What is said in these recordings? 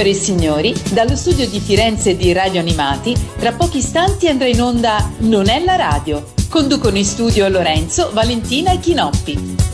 Signore e signori, dallo studio di Firenze di Radio Animati, tra pochi istanti andrà in onda Non è la radio. Conducono in studio Lorenzo, Valentina e Chinoppi.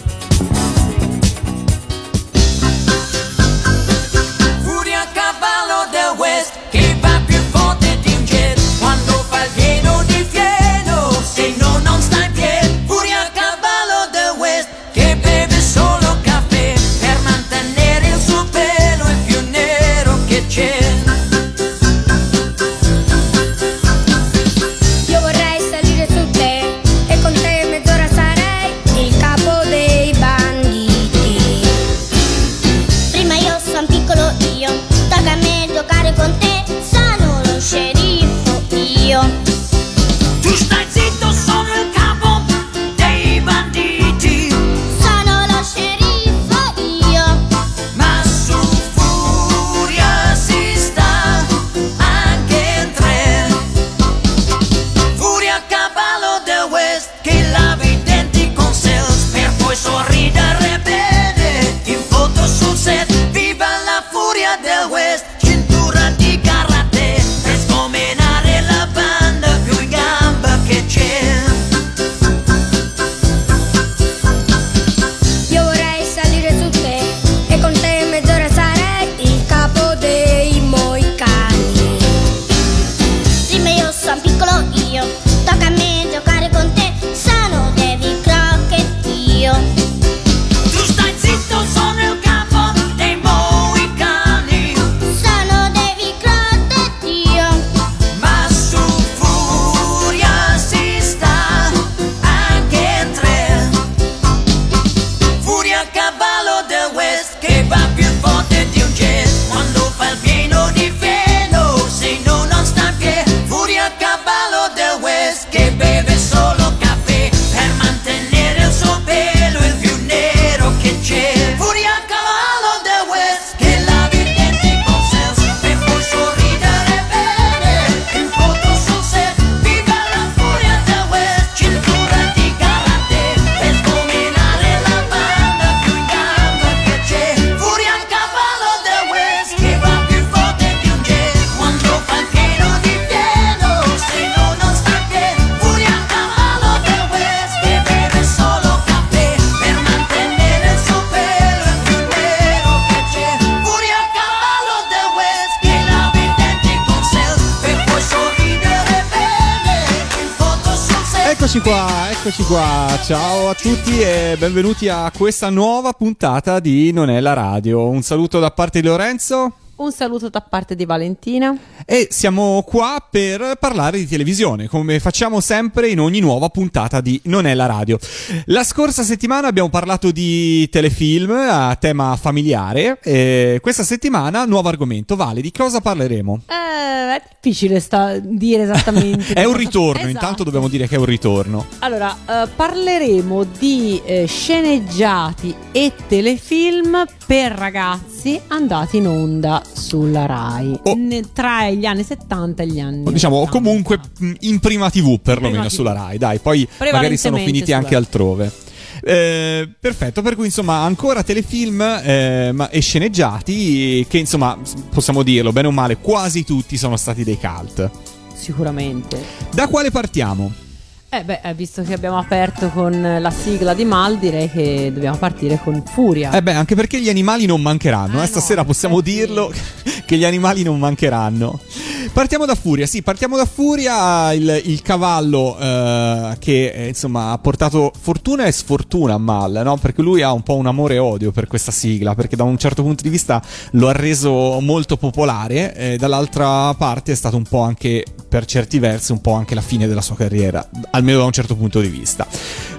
Qua. Ciao a tutti e benvenuti a questa nuova puntata di Non è la radio. Un saluto da parte di Lorenzo. Un saluto da parte di Valentina. E siamo qua per parlare di televisione, come facciamo sempre in ogni nuova puntata di Non è la radio. La scorsa settimana abbiamo parlato di telefilm a tema familiare. E questa settimana, nuovo argomento. Vale, di cosa parleremo? Eh, è difficile sta- dire esattamente. È un ritorno, Esatto. intanto dobbiamo dire che è un ritorno. Allora, eh, parleremo di eh, sceneggiati e telefilm per ragazzi andati in onda sulla Rai Oh. tra gli anni 70 e gli anni Diciamo, o 80. comunque mh, in prima TV, perlomeno Prima sulla TV. Rai, dai, poi magari sono finiti anche Rai. altrove. Eh, perfetto, per cui insomma ancora telefilm eh, e sceneggiati che insomma possiamo dirlo bene o male quasi tutti sono stati dei cult. Sicuramente. Da quale partiamo? Eh beh, eh, visto che abbiamo aperto con la sigla di Mal, direi che dobbiamo partire con Furia. Eh beh, anche perché gli animali non mancheranno, Ah, eh, no, stasera possiamo infatti- dirlo che gli animali non mancheranno. Partiamo da Furia, sì, partiamo da Furia, il, il cavallo eh, che eh, insomma ha portato fortuna e sfortuna a Mal, no? Perché lui ha un po' un amore e odio per questa sigla, perché da un certo punto di vista lo ha reso molto popolare, e dall'altra parte è stato un po' anche, per certi versi, un po' anche la fine della sua carriera, almeno da un certo punto di vista.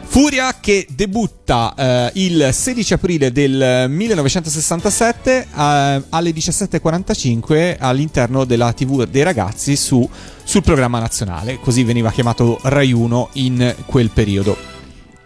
Furia che debutta eh, il 16 aprile del 1967 eh, alle 17.45 all'interno della TV dei ragazzi su, sul programma nazionale, così veniva chiamato Rai 1 in quel periodo.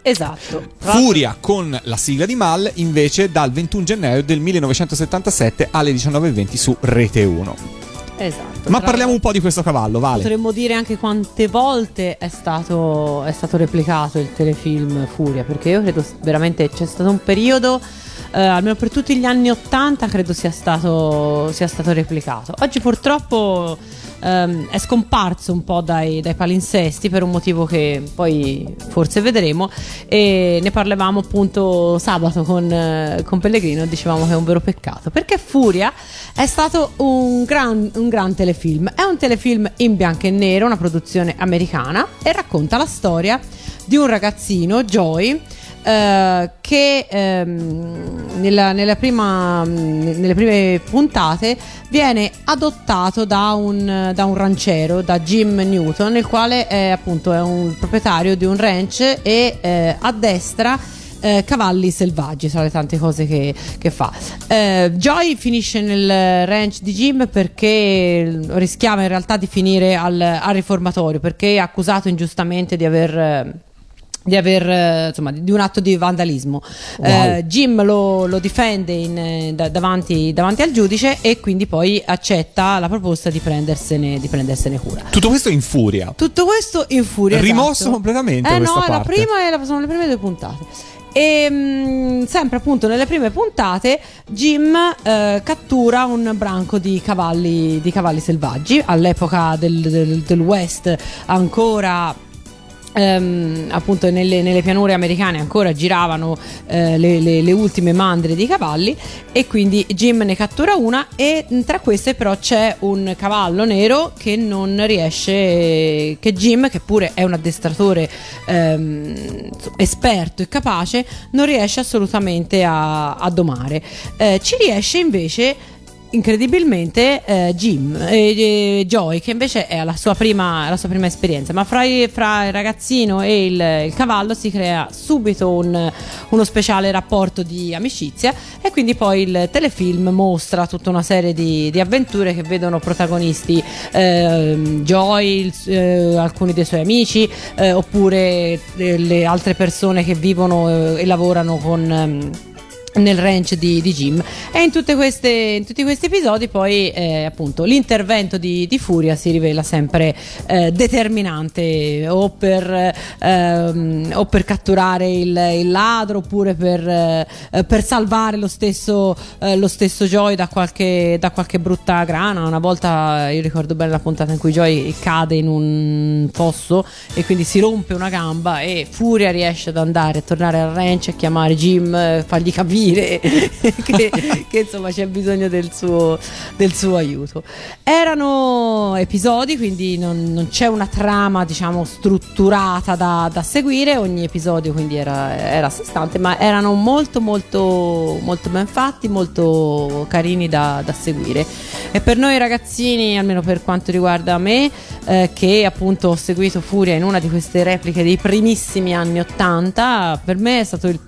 Esatto. Furia con la sigla di Mal invece dal 21 gennaio del 1977 alle 19.20 su Rete 1. Esatto. Ma parliamo un po' di questo cavallo, Vale. Potremmo dire anche quante volte è stato, è stato replicato il telefilm Furia, perché io credo veramente c'è stato un periodo eh, almeno per tutti gli anni 80 credo sia stato, sia stato replicato. Oggi purtroppo ehm, è scomparso un po' dai, dai palinsesti per un motivo che poi forse vedremo e ne parlavamo appunto sabato con, eh, con Pellegrino, dicevamo che è un vero peccato perché Furia è stato un gran, un gran telefilm, è un telefilm in bianco e nero, una produzione americana e racconta la storia di un ragazzino, Joy, eh, che ehm, nella, nella prima, nelle prime puntate viene adottato da un, da un ranciero, da Jim Newton, il quale è appunto è un proprietario di un ranch e eh, addestra eh, cavalli selvaggi, sono le tante cose che, che fa. Eh, Joy finisce nel ranch di Jim perché rischiava in realtà di finire al, al riformatorio perché è accusato ingiustamente di aver. Di aver eh, insomma di un atto di vandalismo Wow. Eh, Jim lo, lo difende in, eh, da- davanti, davanti al giudice e quindi poi accetta la proposta di prendersene, di prendersene cura Tutto questo in furia. tutto questo in furia. Rimosso esatto. completamente Eh no, la prima la- sono le prime due puntate. E mh, sempre appunto nelle prime puntate Jim eh, cattura un branco di cavalli, di cavalli selvaggi. All'epoca del, del- del West ancora ehm, appunto nelle, nelle pianure americane ancora giravano eh, le, le- le ultime mandre di cavalli e quindi Jim ne cattura una e tra queste però c'è un cavallo nero che non riesce che Jim che pure è un addestratore ehm, esperto e capace non riesce assolutamente a, a domare. Eh, ci riesce invece incredibilmente eh, Jim eh, eh, Joy che invece è la sua prima, la sua prima esperienza. Ma fra, fra il ragazzino e il, il cavallo si crea subito un- uno speciale rapporto di amicizia e quindi poi il telefilm mostra tutta una serie di, di avventure che vedono protagonisti ehm, Joy il- eh, alcuni dei suoi amici eh, oppure le altre persone che vivono eh, e lavorano con ehm, nel ranch di, di Jim. E in, queste, in tutti questi episodi poi eh, appunto l'intervento di, di Furia si rivela sempre eh, determinante o per, ehm, o per catturare il, il ladro oppure per, eh, eh, per salvare lo stesso, eh, lo stesso Joy da qualche, da qualche brutta grana. Una volta io ricordo bene la puntata in cui Joy cade in un fosso e quindi si rompe una gamba e Furia riesce ad andare a tornare al ranch e chiamare Jim eh, fargli capire che, che, insomma c'è bisogno del suo, del suo aiuto. Erano episodi quindi non, non c'è una trama diciamo strutturata da, da seguire. Ogni episodio quindi era, era a sé stante ma erano molto molto molto ben fatti molto carini da, da seguire. E per noi ragazzini almeno per quanto riguarda me eh, che appunto ho seguito Furia in una di queste repliche dei primissimi anni 80 per me è stato il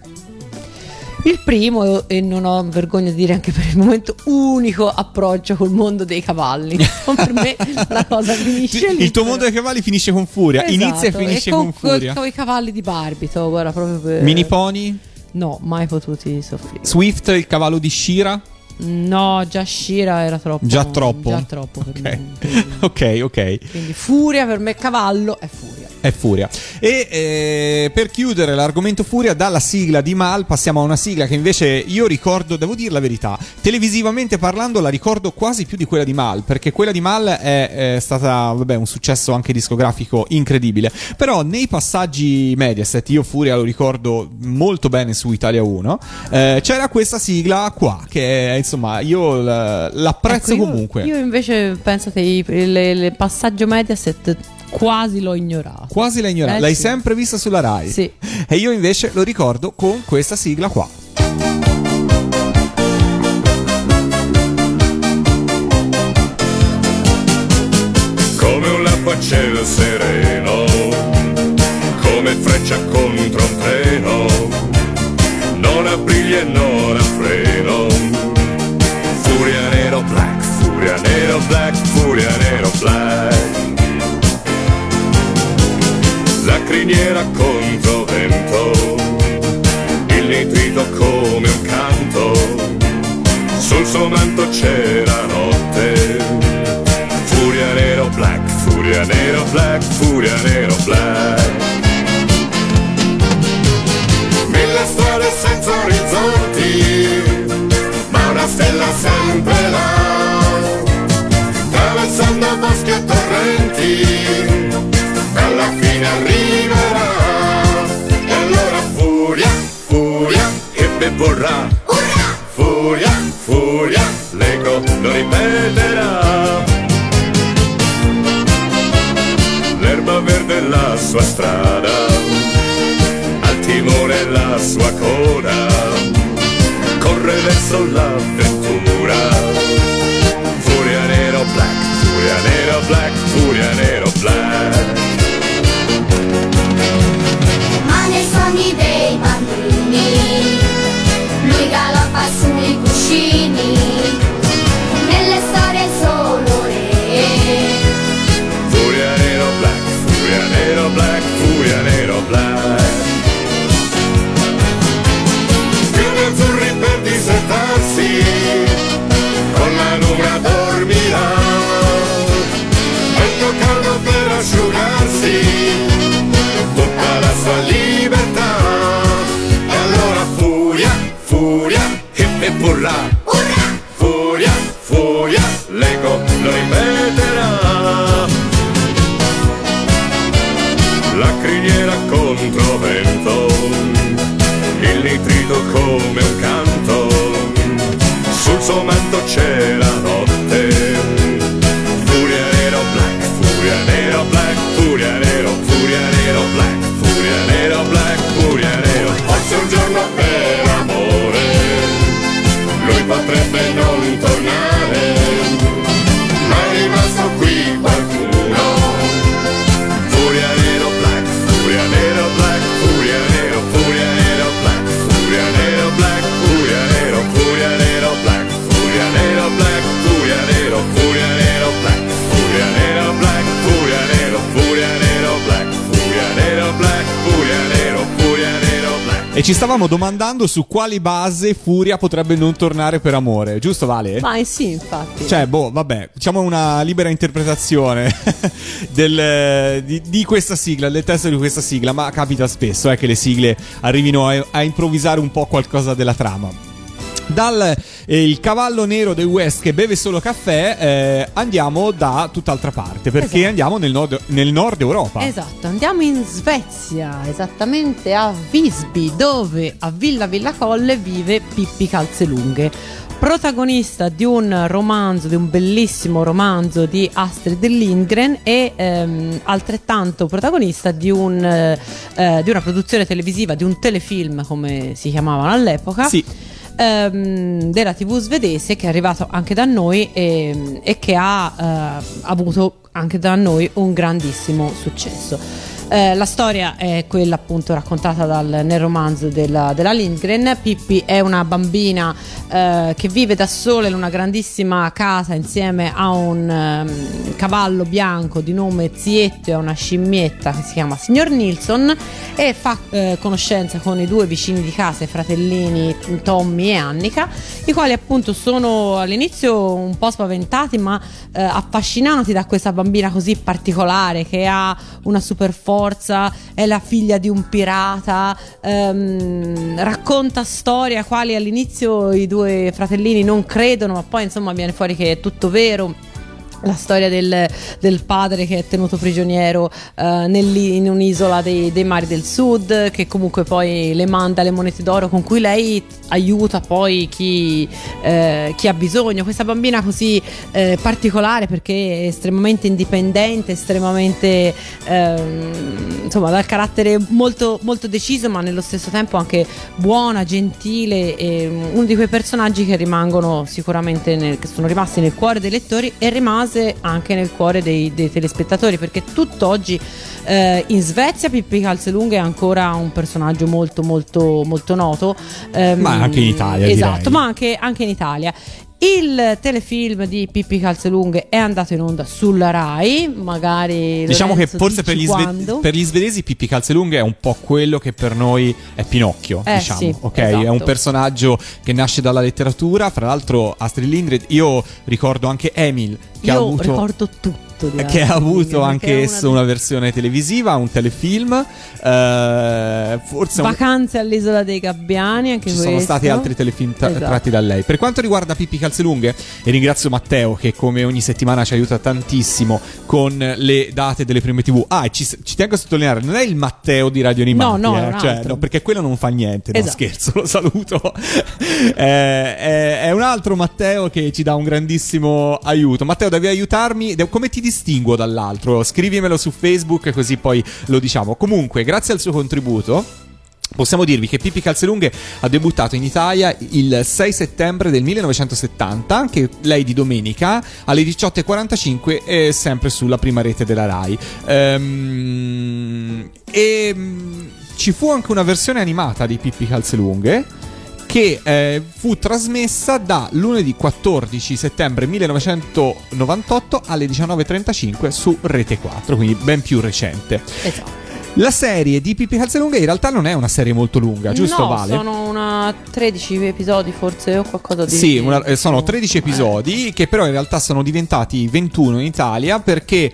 il primo, e non ho vergogna di dire anche per il momento, unico approccio col mondo dei cavalli. per me la cosa finisce lì. Il tuo mondo dei cavalli finisce con furia. Esatto, Inizia e finisce con, furia. Con i cavalli di Barbito, guarda proprio per... Mini pony, No, mai potuti soffrire. Swift, il cavallo di Shira. No, già Shira era troppo. Già troppo. Già troppo per Ok. me. Quindi- ok, ok. Quindi furia per me, cavallo è furia. È Furia. E eh, per chiudere l'argomento Furia, dalla sigla di Mal passiamo a una sigla che invece io ricordo, devo dire la verità, televisivamente parlando la ricordo quasi più di quella di Mal, perché quella di Mal è, è stata vabbè, un successo anche discografico incredibile. Però nei passaggi Mediaset, io Furia lo ricordo molto bene su Italia 1, eh, c'era questa sigla qua, che insomma io l'apprezzo Ecco, io- comunque. Io invece pensate il le- le passaggio Mediaset quasi l'ho ignorato. Quasi l'hai ignorata, Eh, l'hai sì. sempre vista sulla Rai. Sì. E io invece lo ricordo con questa sigla qua. come un lapo a cielo sereno, come freccia contro un treno, non ha briglie e non furia nero black. La criniera contro vento, il nitrito come un canto, sul suo manto c'era notte. Furia nero black, furia nero black, furia nero black. Mille storie senza orizzonti, sempre là, attraversando boschi e torrenti, alla fine arriverà. E allora furia, furia, che ben vorrà. Furia, furia, l'eco lo ripeterà. L'erba verde è la sua strada, al timone la sua coda, corre verso l'avventura. Furia nero black, furia nero black. Ma nei sogni dei bambini Lui galoppa sui cuscini Nelle storie solo re Furia nero black, furia nero black, furia nero black. Fiumi azzurri per dissetarsi, e vorrà. Furia, furia, l'eco lo ripeterà. La criniera contro vento, il nitrito come un canto, sul suo manto c'è la notte. E ci stavamo domandando su quali base Furia potrebbe non tornare per amore, giusto Vale? Ma eh sì, infatti. Cioè, boh, vabbè, diciamo una libera interpretazione del- di, di questa sigla, del testo di questa sigla, ma capita spesso eh, che le sigle arrivino a, a improvvisare un po' qualcosa della trama. Dal eh, il cavallo nero del West che beve solo caffè, eh, andiamo da tutt'altra parte, perché Esatto. andiamo nel nord, nel nord Europa. Esatto, andiamo in Svezia, esattamente a Visby, dove a Villa Villa Colle vive Pippi Calzelunghe, protagonista di un romanzo, di un bellissimo romanzo di Astrid Lindgren e ehm, altrettanto protagonista di, un, eh, eh, di una produzione televisiva, di un telefilm come si chiamavano all'epoca Sì. Ehm, della TV svedese che è arrivato anche da noi e, e che ha eh, avuto anche da noi un grandissimo successo. Eh, la storia è quella appunto raccontata dal, nel romanzo della, della Lindgren. Pippi è una bambina eh, che vive da sola in una grandissima casa insieme a un ehm, cavallo bianco di nome Zietto e a una scimmietta che si chiama Signor Nilsson e fa eh, conoscenza con i due vicini di casa, i fratellini Tommy e Annika, i quali appunto sono all'inizio un po' spaventati ma eh, affascinati da questa bambina così particolare che ha una super forza, è la figlia di un pirata, ehm, racconta storie a quali all'inizio i due fratellini non credono, ma poi insomma viene fuori che è tutto vero. La storia del, del padre che è tenuto prigioniero eh, in un'isola dei, dei mari del sud, che comunque poi le manda le monete d'oro con cui lei aiuta poi chi, eh, chi ha bisogno. Questa bambina così eh, particolare perché è estremamente indipendente, estremamente ehm, insomma dal carattere molto, molto deciso, ma nello stesso tempo anche buona, gentile. Uno di quei personaggi che rimangono sicuramente nel- che sono rimasti nel cuore dei lettori e rimase anche nel cuore dei, dei telespettatori perché tutt'oggi eh, in Svezia Pippi Calzelunghe è ancora un personaggio molto molto molto noto ehm, Ma anche in Italia, esatto direi. ma anche, anche in Italia il telefilm di Pippi Calzelunghe è andato in onda sulla Rai magari Diciamo che Lorenzo, forse per gli, sve- per gli svedesi Pippi Calzelunghe è un po' quello che per noi è Pinocchio, Eh, diciamo. sì, ok, è un esatto. personaggio che nasce dalla letteratura. Fra l'altro, Astrid Lindgren, io ricordo anche Emil che ha io avuto. ricordo tutto botto di che ha avuto anche è una esso una versione televisiva, un telefilm. eh, forse un- Vacanze all'isola dei Gabbiani, anche ci questo. sono stati altri telefilm tra- Esatto. tratti da lei. Per quanto riguarda Pippi Calzelunghe, e ringrazio Matteo che come ogni settimana ci aiuta tantissimo con le date delle prime TV. Ah, e ci, ci tengo a sottolineare, non è il Matteo di Radio Animati, No, no, eh, un cioè, no, perché quello non fa niente, no Esatto. scherzo, lo saluto. Eh, è, è un altro Matteo che ci dà un grandissimo aiuto. Matteo, devi aiutarmi. Come ti distinguo dall'altro? Scrivimelo su Facebook così poi lo diciamo. Comunque, grazie al suo contributo. Possiamo dirvi che Pippi Calzelunghe ha debuttato in Italia il 6 settembre del 1970, anche lei di domenica alle 18.45 e sempre sulla prima rete della RAI. Ehm, e mm, ci fu anche una versione animata di Pippi Calzelunghe che eh, fu trasmessa da lunedì 14 settembre 1998 alle 19.35 su Rete 4, quindi ben più recente. Esatto. La serie di Pippi Calzelunghe in realtà non è una serie molto lunga, giusto no, Vale? sono una 13 episodi forse o qualcosa di Sì, una- eh, sono 13 Eh. episodi che però in realtà sono diventati 21 in Italia perché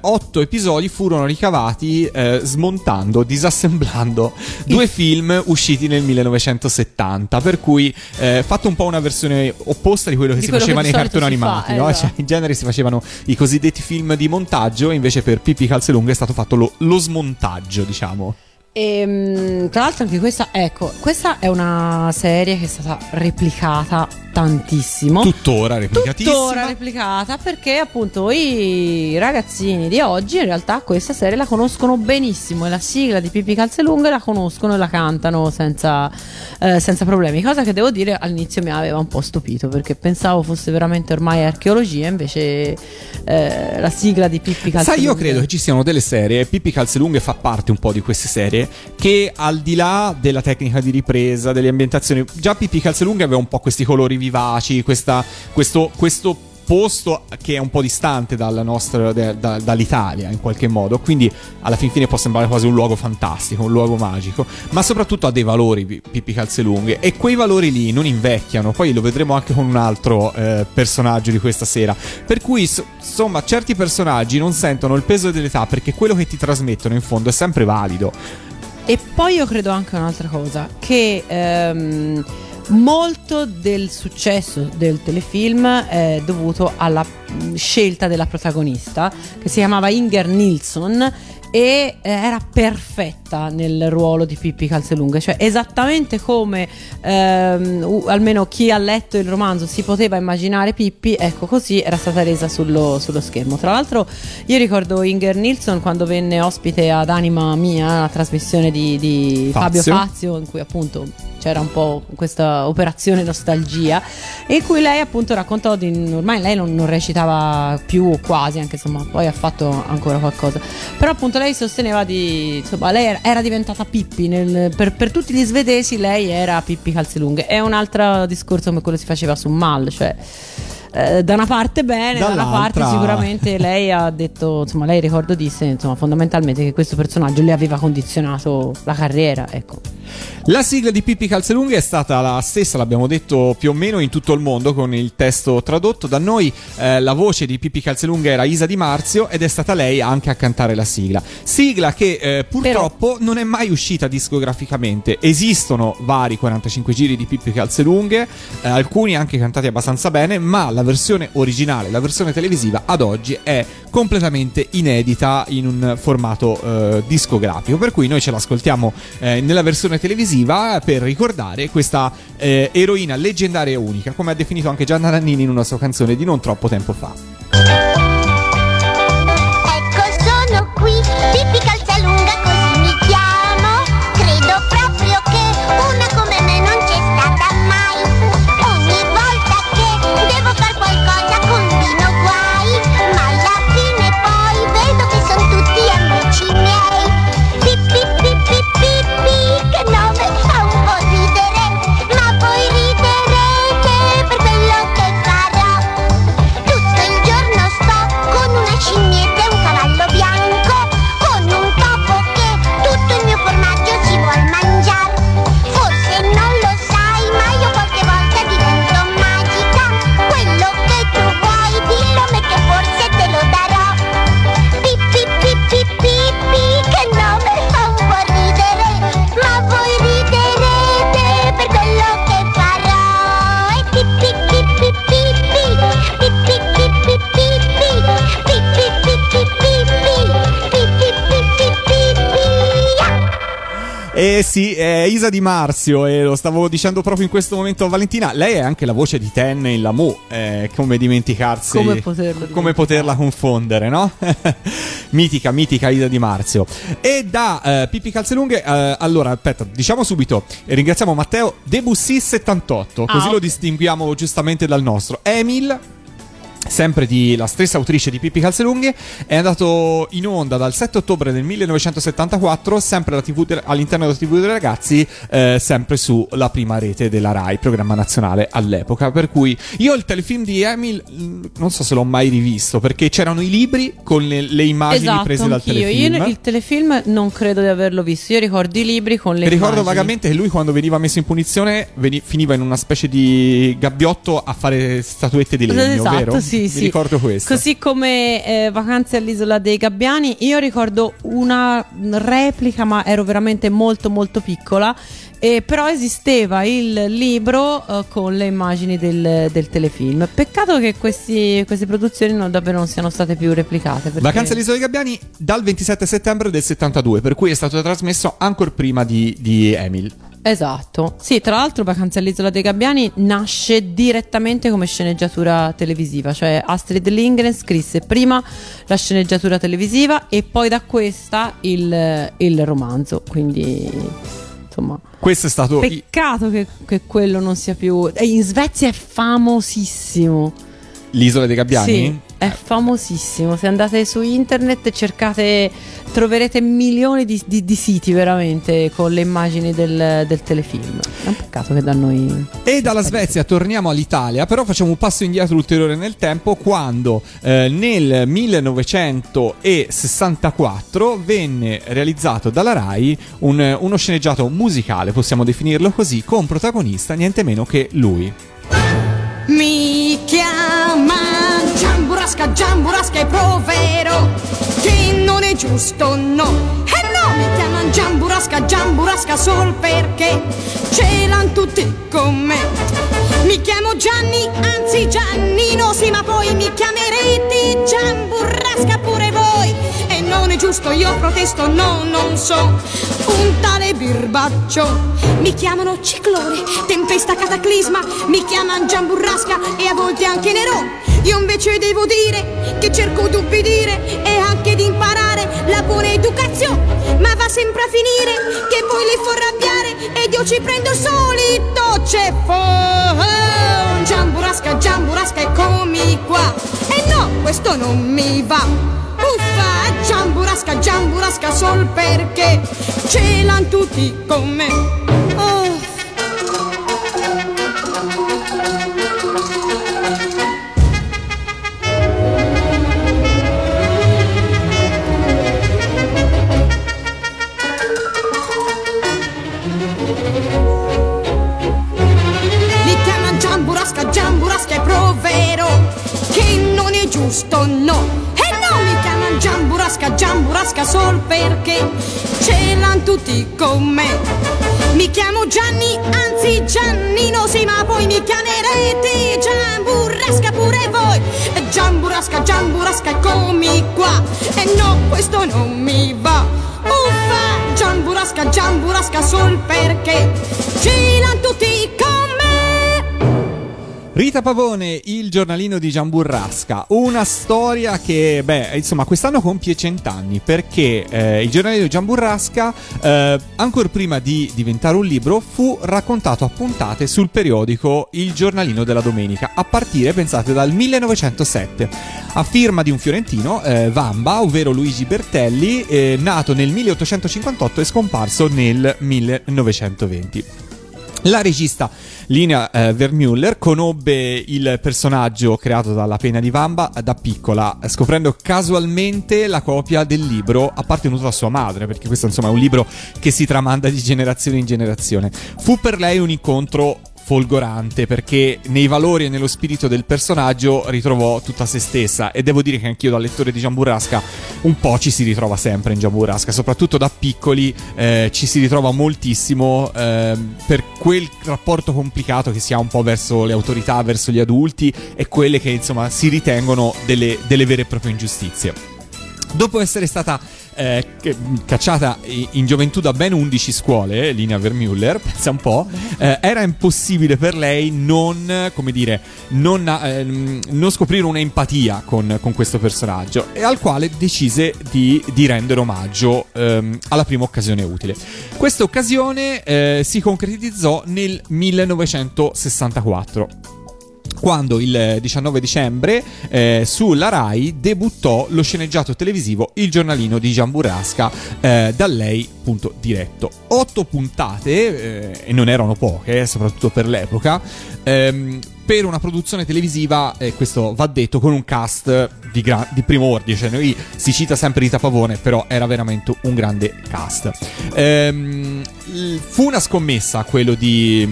8 episodi furono ricavati eh, smontando, disassemblando due film usciti nel 1970, per cui eh, fatto un po' una versione opposta di quello che Di si quello faceva che nei cartoni si fa, animati, no? esatto. Cioè, in genere si facevano i cosiddetti film di montaggio, invece per Pippi Calzelunghe è stato fatto lo, lo smontaggio, diciamo. E, mm, tra l'altro anche questa, ecco, questa è una serie che è stata replicata tantissimo. Tuttora replicatissima. Tuttora replicata perché appunto i ragazzini di oggi in realtà questa serie la conoscono benissimo e la sigla di Pippi Calzelunghe la conoscono e la cantano senza, eh, senza problemi, cosa che devo dire all'inizio mi aveva un po' stupito perché pensavo fosse veramente ormai archeologia invece eh, la sigla di Pippi Calzelunghe Sai, io credo che ci siano delle serie, Pippi Calzelunghe fa parte un po' di queste serie, che al di là della tecnica di ripresa, delle ambientazioni, già Pippi Calzelunghe aveva un po' questi colori vivaci, questa, questo, questo posto che è un po' distante nostra, da- da- dall'Italia in qualche modo, quindi alla fin fine può sembrare quasi un luogo fantastico, un luogo magico, ma soprattutto ha dei valori Pi- Pippi Calzelunghe e quei valori lì non invecchiano, poi lo vedremo anche con un altro eh, personaggio di questa sera, per cui s- insomma certi personaggi non sentono il peso dell'età perché quello che ti trasmettono in fondo è sempre valido. E poi io credo anche un'altra cosa, che ehm, molto del successo del telefilm è dovuto alla mh, scelta della protagonista, che si chiamava Inger Nilsson e eh, era perfetta nel ruolo di Pippi Calzelunghe, cioè esattamente come ehm, u- almeno chi ha letto il romanzo si poteva immaginare Pippi, ecco così era stata resa sullo, sullo schermo. Tra l'altro io ricordo Inger Nilsson quando venne ospite ad Anima Mia, la trasmissione di, di Fabio Fazio. Fazio, in cui appunto c'era un po' questa operazione nostalgia, e in cui lei appunto raccontò di ormai lei non, non recitava più o quasi, anche insomma poi ha fatto ancora qualcosa. Però appunto lei sosteneva di insomma lei era, diventata Pippi nel- per, per tutti gli svedesi lei era Pippi Calzelunghe. È un altro discorso come quello si faceva su Mal, cioè eh, da una parte bene, da una Dall'altra- parte sicuramente lei ha detto, insomma, lei ricordo disse, insomma, fondamentalmente che questo personaggio le aveva condizionato la carriera, ecco. La sigla di Pippi Calzelunghe è stata la stessa, l'abbiamo detto più o meno in tutto il mondo con il testo tradotto. Da noi eh, la voce di Pippi Calzelunghe era Isa Di Marzio ed è stata lei anche a cantare la sigla. Sigla che eh, purtroppo non è mai uscita discograficamente. Esistono vari 45 giri di Pippi Calzelunghe, eh, alcuni anche cantati abbastanza bene, ma la versione originale, la versione televisiva ad oggi è completamente inedita in un formato eh, discografico. Per cui noi ce l'ascoltiamo eh, nella versione televisiva per ricordare questa eh, eroina leggendaria e unica, come ha definito anche Gianna Nannini in una sua canzone di non troppo tempo fa. Ecco sono qui, sì, è Isa Di Marzio e lo stavo dicendo proprio in questo momento a Valentina. Lei è anche la voce di Ten in Lamu. Eh, come dimenticarsi? Come poterlo Come poterla confondere, no? mitica, mitica Isa Di Marzio. E da eh, Pippi Calzelunghe, eh, allora, aspetta, diciamo subito, eh, ringraziamo Matteo Debussy 78, così Ah, lo ok. distinguiamo giustamente dal nostro. Emil sempre di la stessa autrice di Pippi Calzelunghe, è andato in onda dal 7 ottobre del 1974, sempre TV all'interno della TV dei ragazzi, eh, sempre sulla prima rete della RAI, programma nazionale all'epoca. Per cui io il telefilm di Emil mh, non so se l'ho mai rivisto, perché c'erano i libri con le, le immagini Esatto, prese dal anch'io. telefilm. Io il telefilm non credo di averlo visto. Io ricordo i libri con le Ricordo immagini. vagamente che lui quando veniva messo in punizione veni- finiva in una specie di gabbiotto a fare statuette di legno, esatto, vero? sì, Mi sì. ricordo questo. Così come eh, Vacanze all'isola dei Gabbiani, io ricordo una replica, ma ero veramente molto molto piccola. E però esisteva il libro eh, con le immagini del, del telefilm. Peccato che questi- queste produzioni non, davvero non siano state più replicate. perché- Vacanze all'isola dei Gabbiani dal 27 settembre del 72, per cui è stato trasmesso ancora prima di, di Emil. Esatto. Sì, tra l'altro Vacanze all'isola dei Gabbiani nasce direttamente come sceneggiatura televisiva, cioè Astrid Lindgren scrisse prima la sceneggiatura televisiva e poi da questa il, il romanzo, quindi insomma... Questo è stato. Peccato che, che quello non sia più... E in Svezia è famosissimo. L'isola dei Gabbiani? Sì, è famosissimo. Se andate su internet e cercate, troverete milioni di, di- di siti veramente con le immagini del, del telefilm. È un peccato che da noi. E dalla Svezia torniamo all'Italia, però facciamo un passo indietro ulteriore nel tempo quando eh, nel 1964 venne realizzato dalla RAI un- uno sceneggiato musicale, possiamo definirlo così, con protagonista niente meno che lui. Mi chiama Giamburasca, Giamburasca e provero che non è giusto, no. E no, mi chiamano Giamburasca, Giamburasca sol perché ce l'han tutti con me. Mi chiamo Gianni, anzi Giannino, sì, ma poi mi chiamerete Giamburrasca pure non è giusto, io protesto, no, non so. Un tale birbaccio. Mi chiamano Ciclone, Tempesta Cataclisma, mi chiamano Giamburrasca e a volte anche Nerò. Io invece devo dire che cerco di ubbidire e anche di imparare la buona educazione. Ma va sempre a finire che poi li fa arrabbiare ed io ci prendo solito ceffo. Giamburasca, Giamburasca, eccomi qua. E no, questo non mi va. Uffa, Giamburasca, Giamburasca, sol perché ce l'han tutti con me. Oh. Giamburasca, Giamburasca e provero che non è giusto, no. Giamburasca, Giamburasca sol perché ce l'han tutti con me. Mi chiamo Gianni, anzi Giannino, sì, ma poi mi chiamerete Giamburasca pure voi. Giamburasca, Giamburasca, eccomi qua. E no, questo non mi va. Uffa, Giamburasca, Giamburasca sol perché ce l'han tutti con me. Rita Pavone, il giornalino di Giamburrasca, una storia che, beh, insomma, quest'anno compie cent'anni perché eh, il giornalino di Giamburrasca, eh, ancora prima di diventare un libro, fu raccontato a puntate sul periodico Il giornalino della domenica, a partire, pensate, dal 1907, a firma di un fiorentino, eh, Vamba, ovvero Luigi Bertelli, eh, nato nel 1858 e scomparso nel 1920. La regista Lina eh, Vermüller conobbe il personaggio creato dalla penna di Vamba da piccola, scoprendo casualmente la copia del libro appartenuto a sua madre, perché questo insomma è un libro che si tramanda di generazione in generazione. Fu per lei un incontro folgorante perché nei valori e nello spirito del personaggio ritrovò tutta se stessa. E devo dire che anch'io da lettore di Giamburrasca un po' ci si ritrova sempre in Giamburrasca soprattutto da piccoli eh, ci si ritrova moltissimo ehm, per quel rapporto complicato che si ha un po' verso le autorità verso gli adulti e quelle che insomma si ritengono delle, delle vere e proprie ingiustizie. Dopo essere stata eh, che- cacciata in gioventù da ben 11 scuole, eh, Lina Vermüller, pensa un po', eh, era impossibile per lei non, come dire, non, ehm, non scoprire un'empatia con, con questo personaggio e al quale decise di, di rendere omaggio ehm, alla prima occasione utile. Questa occasione eh, si concretizzò nel 1964 quando il 19 dicembre eh, sulla Rai debuttò lo sceneggiato televisivo Il giornalino di Gian Burrasca eh, da lei appunto diretto. Otto puntate, eh, e non erano poche, eh, soprattutto per l'epoca, ehm, per una produzione televisiva, eh, questo va detto, con un cast di, gra- di primo ordine, cioè noi si cita sempre Rita Pavone, però era veramente un grande cast. Ehm, fu una scommessa quello di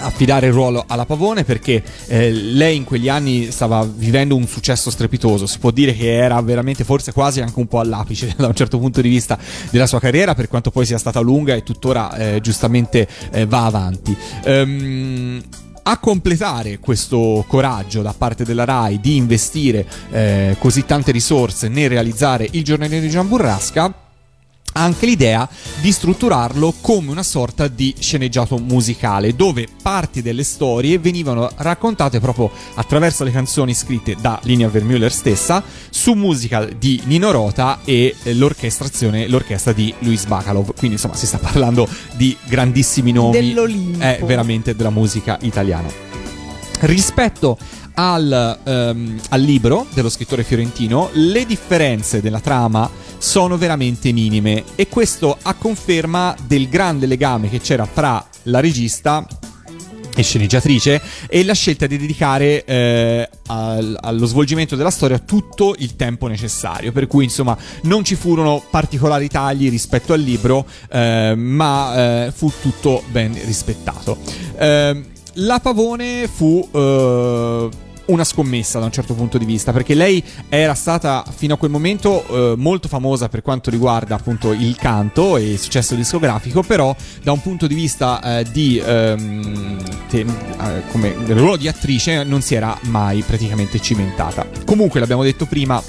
affidare il ruolo alla Pavone perché eh, lei in quegli anni stava vivendo un successo strepitoso, si può dire che era veramente forse quasi anche un po' all'apice da un certo punto di vista della sua carriera per quanto poi sia stata lunga e tuttora eh, giustamente eh, va avanti. Ehm, a completare questo coraggio da parte della RAI di investire eh, così tante risorse nel realizzare il giornalino di Gian Burrasca anche l'idea di strutturarlo come una sorta di sceneggiato musicale, dove parti delle storie venivano raccontate proprio attraverso le canzoni scritte da Linia Vermüller stessa, su musica di Nino Rota e l'orchestrazione, l'orchestra di Luis Bacalov. Quindi insomma si sta parlando di grandissimi nomi Dell'Olimpo. eh, veramente della musica italiana. Rispetto al, ehm, al libro dello scrittore fiorentino, le differenze della trama sono veramente minime e questo a conferma del grande legame che c'era fra la regista e sceneggiatrice e la scelta di dedicare eh, al- allo svolgimento della storia tutto il tempo necessario. Per cui insomma non ci furono particolari tagli rispetto al libro eh, ma eh, fu tutto ben rispettato. Ehm, la Pavone fu eh, una scommessa da un certo punto di vista, perché lei era stata fino a quel momento eh, molto famosa per quanto riguarda appunto il canto e il successo discografico, però da un punto di vista eh, di ehm, te- eh, come ruolo di attrice non si era mai praticamente cimentata. Comunque l'abbiamo detto prima,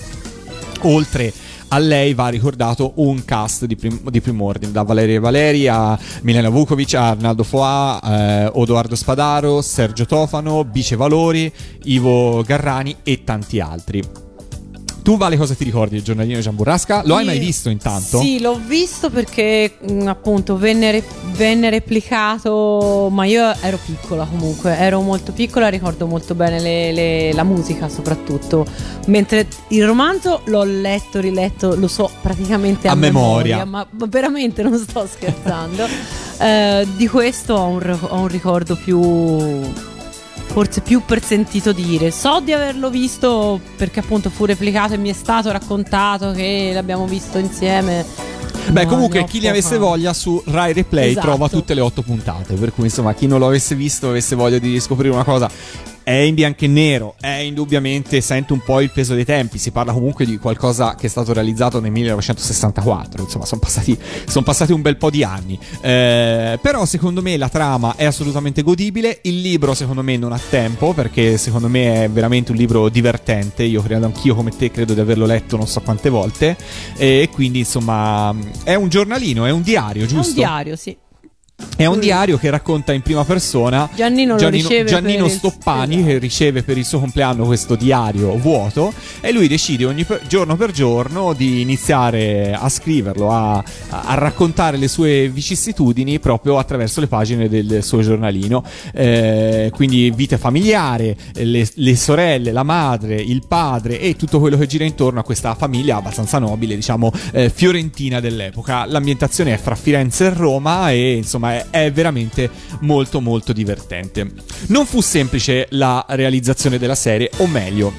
oltre a lei va ricordato un cast di, prim- di primo ordine, da Valeria Valeri a Milena Vukovic, a Arnaldo Foà, eh, Odoardo Spadaro, Sergio Tofano, Bice Valori, Ivo Garrani e tanti altri. Tu, Vale, cosa ti ricordi del giornalino di Gian Burrasca? Lo hai mai visto intanto? Sì, l'ho visto perché mh, appunto venne, re- venne replicato, ma io ero piccola comunque, ero molto piccola, ricordo molto bene le- le- la musica soprattutto, mentre il romanzo l'ho letto, riletto, lo so praticamente a, A memoria. ma, ma veramente non sto scherzando. Eh, di questo ho un, ho un ricordo più forse più per sentito dire. So di averlo visto perché appunto fu replicato e mi è stato raccontato che l'abbiamo visto insieme. Beh, Ma comunque, chi ne avesse voglia su Rai Replay Esatto. trova tutte le otto puntate. Per cui, insomma, chi non lo avesse visto, avesse voglia di scoprire una cosa. È in bianco e nero, è indubbiamente, sente un po' il peso dei tempi. Si parla comunque di qualcosa che è stato realizzato nel 1964. Insomma, sono passati, son passati un bel po' di anni. Eh, però, secondo me, la trama è assolutamente godibile. Il libro, secondo me, non ha tempo, perché secondo me è veramente un libro divertente. Io credo anch'io, come te, credo di averlo letto non so quante volte. E quindi, insomma, è un giornalino, è un diario, È giusto? un diario, sì. È un diario che racconta in prima persona Giannino riceve Giannino per il- Stoppani esatto. che riceve per il suo compleanno questo diario vuoto e lui decide ogni per- giorno per giorno di iniziare a scriverlo, a, a- a raccontare le sue vicissitudini proprio attraverso le pagine del suo giornalino. Eh, quindi vita familiare, le, le sorelle, la madre, il padre e tutto quello che gira intorno a questa famiglia abbastanza nobile, diciamo, eh, fiorentina dell'epoca. L'ambientazione è fra Firenze e Roma e insomma è, è veramente molto molto divertente. Non fu semplice la realizzazione della serie, o meglio,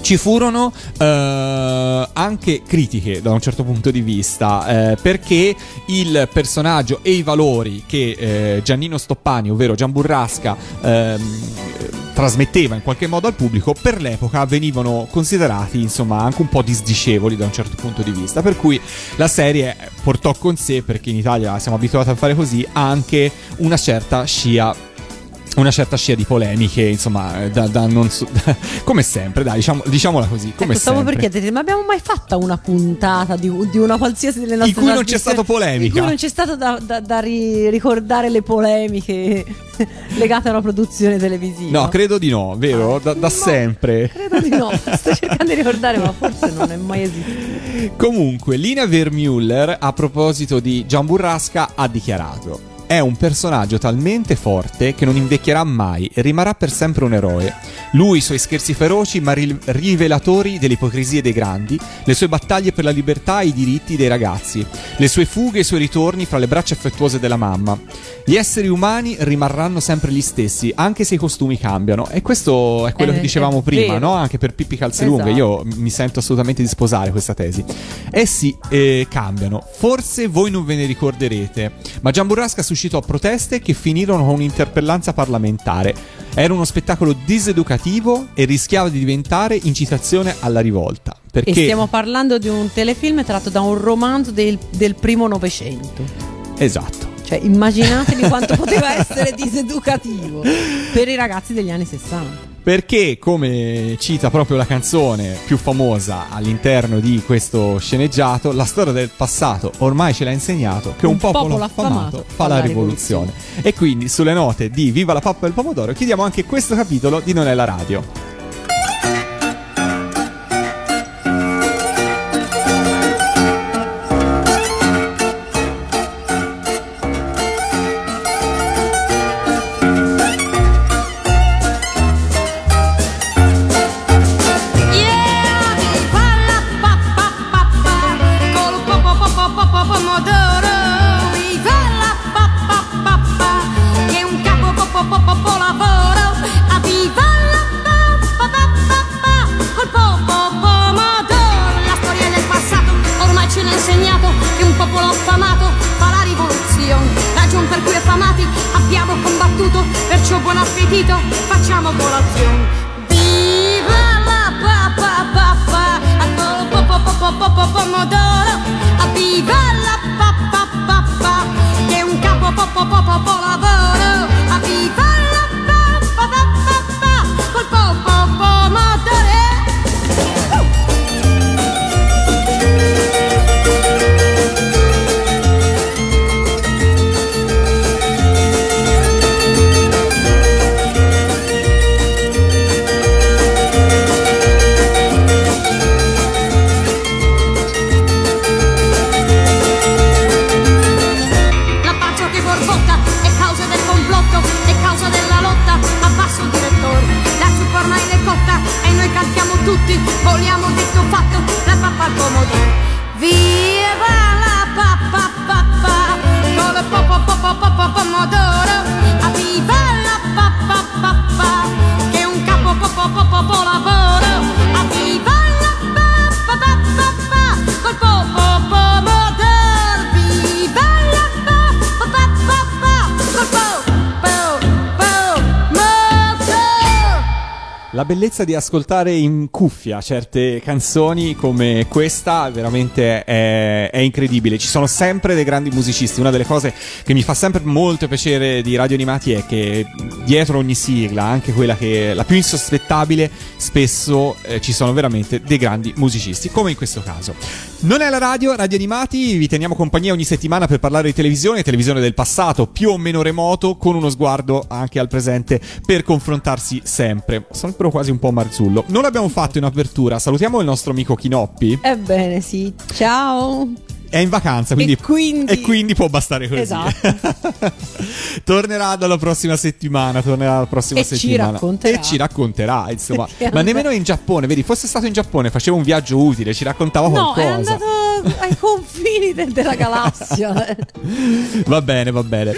ci furono eh, anche critiche da un certo punto di vista eh, perché il personaggio e i valori che eh, Giannino Stoppani, ovvero Gian Burrasca, ehm, trasmetteva in qualche modo al pubblico per l'epoca venivano considerati insomma anche un po' disdicevoli da un certo punto di vista. Per cui la serie portò con sé perché in Italia siamo abituati a fare così anche una certa scia una certa scia di polemiche, insomma, da, da non so- come sempre, dai, diciamo- diciamola così, come ecco, stavo sempre. per chiederti, ma abbiamo mai fatta una puntata di, di una qualsiasi delle nostre cui non c'è stato polemica. In cui non c'è stato da, da- da ri- ricordare le polemiche legate a una produzione televisiva. No, credo di no, vero? Da, da No, sempre. Credo di no. Sto cercando di ricordare, ma forse non è mai esistito. Comunque, Lina Vermüller, a proposito di Gian Burrasca, ha dichiarato: È un personaggio talmente forte che non invecchierà mai e rimarrà per sempre un eroe. Lui, i suoi scherzi feroci ma ri- rivelatori delle ipocrisie dei grandi, le sue battaglie per la libertà e i diritti dei ragazzi, le sue fughe e i suoi ritorni fra le braccia affettuose della mamma. Gli esseri umani rimarranno sempre gli stessi, anche se i costumi cambiano. E questo è quello Eh, che dicevamo prima, no? Anche per Pippi Calzelunghe. Esatto. Io mi sento assolutamente di sposare questa tesi. Eh sì, eh, cambiano. Forse voi non ve ne ricorderete, ma Gian Burrasca suscitò proteste che finirono con un'interpellanza parlamentare. Era uno spettacolo diseducativo e rischiava di diventare incitazione alla rivolta. Perché E stiamo parlando di un telefilm tratto da un romanzo del, del primo Novecento. Esatto. Cioè, immaginatevi quanto poteva essere diseducativo per i ragazzi degli anni 60. Perché, come cita proprio la canzone più famosa all'interno di questo sceneggiato, la storia del passato ormai ce l'ha insegnato che un, Un popolo, popolo affamato, fa la rivoluzione. E quindi, sulle note di Viva la pappa e il pomodoro, chiudiamo anche questo capitolo di Non è la radio. Bellezza di ascoltare in cuffia certe canzoni come questa veramente è, è incredibile. Ci sono sempre dei grandi musicisti. Una delle cose che mi fa sempre molto piacere di Radio Animati è che dietro ogni sigla, anche quella che è la più insospettabile, spesso eh, ci sono veramente dei grandi musicisti, come in questo caso. Non è la radio, Radio Animati, vi teniamo compagnia ogni settimana per parlare di televisione, televisione del passato, più o meno remoto, con uno sguardo anche al presente per confrontarsi sempre. Sono però quasi un po' marzullo. Non l'abbiamo fatto in apertura, salutiamo il nostro amico Chinoppi. Ebbene sì, ciao. È in vacanza, quindi, E quindi- e quindi può bastare così. Esatto. tornerà dalla prossima settimana. Tornerà la prossima E ci settimana. racconterà. E ci racconterà, insomma. Ma nemmeno in Giappone, vedi, fosse stato in Giappone, faceva un viaggio utile, ci raccontava No, qualcosa. è andato ai confini de- della galassia. Va bene, va bene.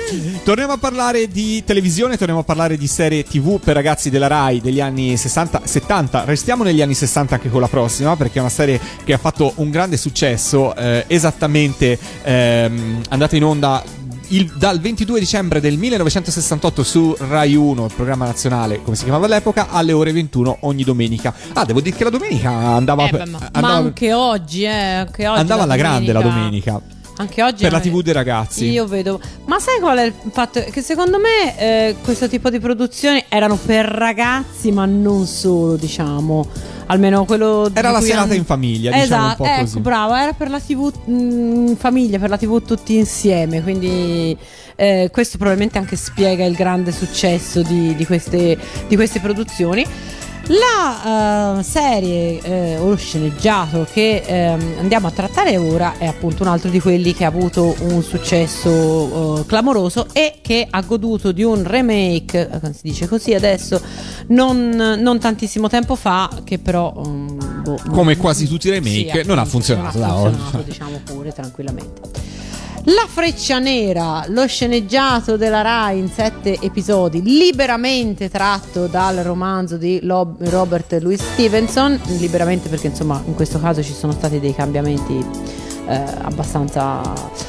Torniamo a parlare di televisione, torniamo a parlare di serie TV per ragazzi della Rai degli anni 60, 70. Restiamo negli anni 60 anche con la prossima, perché è una serie che ha fatto un grande successo, eh, esattamente ehm, andata in onda il- dal 22 dicembre del 1968 su Rai 1, il programma nazionale, come si chiamava all'epoca, alle ore 21 ogni domenica. Ah, devo dire che la domenica andava, Eh, beh, ma, andava- ma anche oggi, eh, anche oggi andava la alla grande la domenica. Anche oggi Per la TV dei ragazzi. Io vedo. Ma sai qual è il fatto? Che secondo me eh, questo tipo di produzioni erano per ragazzi, ma non solo, diciamo. Almeno quello Era la serata hanno- in famiglia, diciamo un Esatto, po' ecco, così. bravo, era per la TV mh, in famiglia, per la TV tutti insieme, quindi eh, questo probabilmente anche spiega il grande successo di, di queste, di queste produzioni. La eh, serie eh, o sceneggiato che ehm, andiamo a trattare ora è appunto un altro di quelli che ha avuto un successo eh, clamoroso e che ha goduto di un remake, eh, si dice così adesso, non, non tantissimo tempo fa, che però... mm, boh, Come non- quasi tutti i remake, sì, non ha appunto, funzionato, non ha dai, funzionato, oggi. diciamo pure tranquillamente. La Freccia Nera, lo sceneggiato della Rai in sette episodi, liberamente tratto dal romanzo di Lob- Robert Louis Stevenson, liberamente perché insomma in questo caso ci sono stati dei cambiamenti eh, abbastanza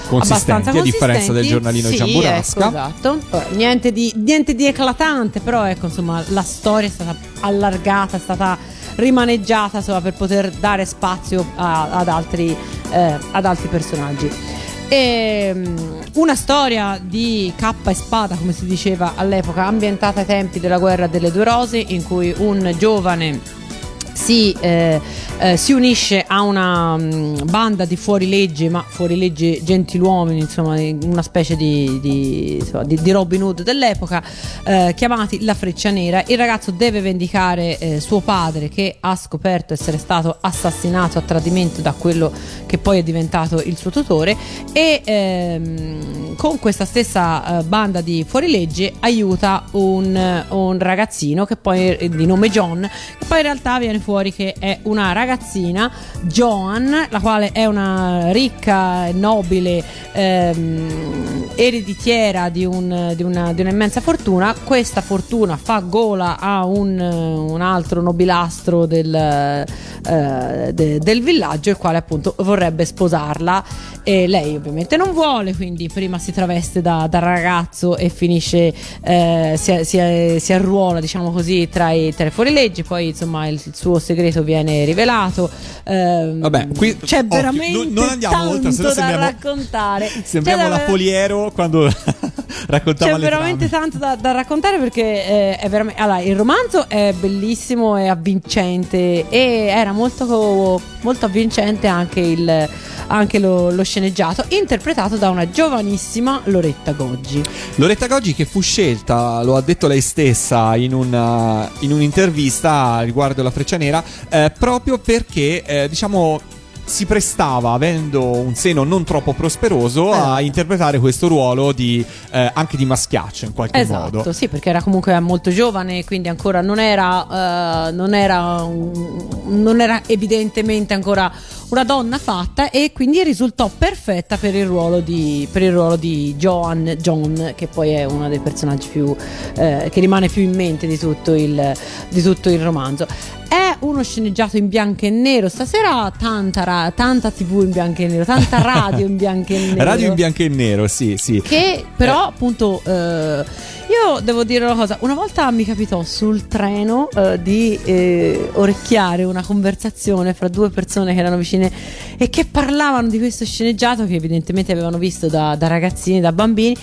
Consistenti, abbastanza a differenza del giornalino Sì, Giamburasca. ecco, esatto. Niente, di, niente di eclatante, però ecco insomma la storia è stata allargata, è stata rimaneggiata insomma, per poter dare spazio a- ad, altri, eh, ad altri personaggi. Ehm, una storia di cappa e spada, come si diceva all'epoca, ambientata ai tempi della guerra delle due rose, in cui un giovane si, eh, eh, si unisce a una mm, banda di fuorilegge, ma fuorilegge gentiluomini, insomma, una specie di, di, insomma, di- di Robin Hood dell'epoca, eh, chiamati la Freccia Nera. Il ragazzo deve vendicare eh, suo padre che ha scoperto essere stato assassinato a tradimento da quello che poi è diventato il suo tutore e ehm, con questa stessa eh, banda di fuorilegge aiuta un, un ragazzino che poi di nome John che poi in realtà viene fuori che è una ragazzina Joan la quale è una ricca nobile ehm, ereditiera di, un- di una, di un'immensa fortuna. Questa fortuna fa gola a un, un altro nobilastro del, eh, de- del villaggio il quale appunto vorrebbe sposarla. E lei ovviamente non vuole quindi prima si traveste da, da ragazzo e finisce eh, si, si- si arruola diciamo così tra i, tra i fuorileggi. Poi insomma il, il suo segreto viene rivelato. Ehm, Vabbè, qui- c'è veramente non- non andiamo tanto oltre, sennò da sembriamo- raccontare. Sembriamo C'è la da- Foliero quando raccontava c'è veramente trame. tanto da, da raccontare perché eh, è veramente. Allora, il romanzo è bellissimo e avvincente. E era molto, molto avvincente anche, il, anche lo, lo sceneggiato, interpretato da una giovanissima Loretta Goggi. Loretta Goggi che fu scelta, lo ha detto lei stessa in, una- in un'intervista riguardo la Freccia Nera, eh, proprio perché eh, diciamo si prestava, avendo un seno non troppo prosperoso, a Esatto. interpretare questo ruolo di, eh, anche di maschiaccio in qualche Esatto, modo. sì, perché era comunque molto giovane, quindi ancora non era, eh, non era, un- non era evidentemente ancora una donna fatta e quindi risultò perfetta per il ruolo di, per il ruolo di Joan John, che poi è uno dei personaggi più, eh, che rimane più in mente di tutto il, di tutto il romanzo. È uno sceneggiato in bianco e nero. Stasera tanta, ra- tanta TV in bianco e nero, tanta radio in bianco e nero. Radio in bianco e nero, sì, sì. Che però, appunto, eh, io devo dire una cosa: una volta mi capitò sul treno eh, di eh, orecchiare una conversazione fra due persone che erano vicine e che parlavano di questo sceneggiato che evidentemente avevano visto da, da ragazzini, da bambini,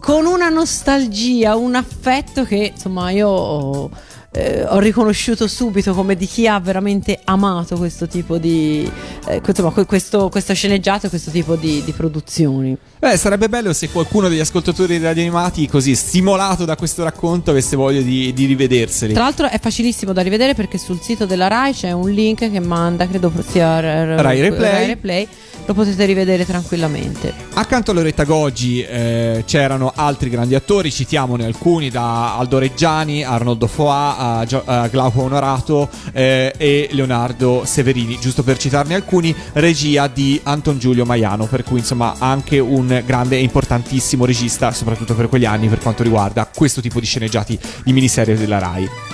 con una nostalgia, un affetto che insomma io. Ho- eh, ho riconosciuto subito come di chi ha veramente amato questo tipo di eh, insomma, que- questo, questo sceneggiato e questo tipo di, di produzioni. Beh, sarebbe bello se qualcuno degli ascoltatori di radio animati, così stimolato da questo racconto, avesse voglia di, di rivederseli. Tra l'altro è facilissimo da rivedere perché sul sito della Rai c'è un link che manda, credo sia R- R- Rai Replay. Lo potete rivedere tranquillamente. Accanto a Loretta Goggi eh, c'erano altri grandi attori, citiamone alcuni, da Aldo Reggiani, Arnoldo Foà, a Glauco Onorato eh, e Leonardo Severini, giusto per citarne alcuni, regia di Anton Giulio Maiano, per cui insomma anche un grande e importantissimo regista, soprattutto per quegli anni, per quanto riguarda questo tipo di sceneggiati di miniserie della RAI.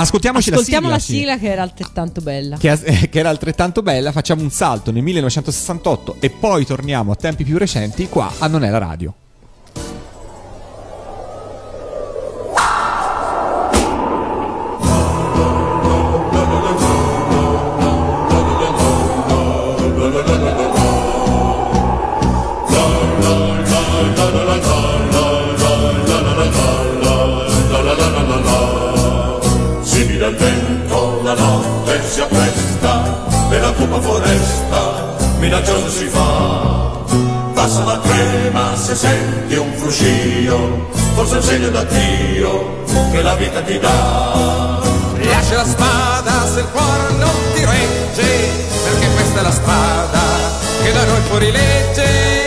Ascoltiamoci Ascoltiamo la la sigla. sigla che era altrettanto bella. che, che era altrettanto bella, facciamo un salto nel 1968 e poi torniamo a tempi più recenti qua a Non è la radio. Minaccioso si fa. Passa la crema se senti un fruscio, forse è un segno d'addio che la vita ti dà. Lascia la spada se il cuore non ti regge, perché questa è la strada che da noi fuori legge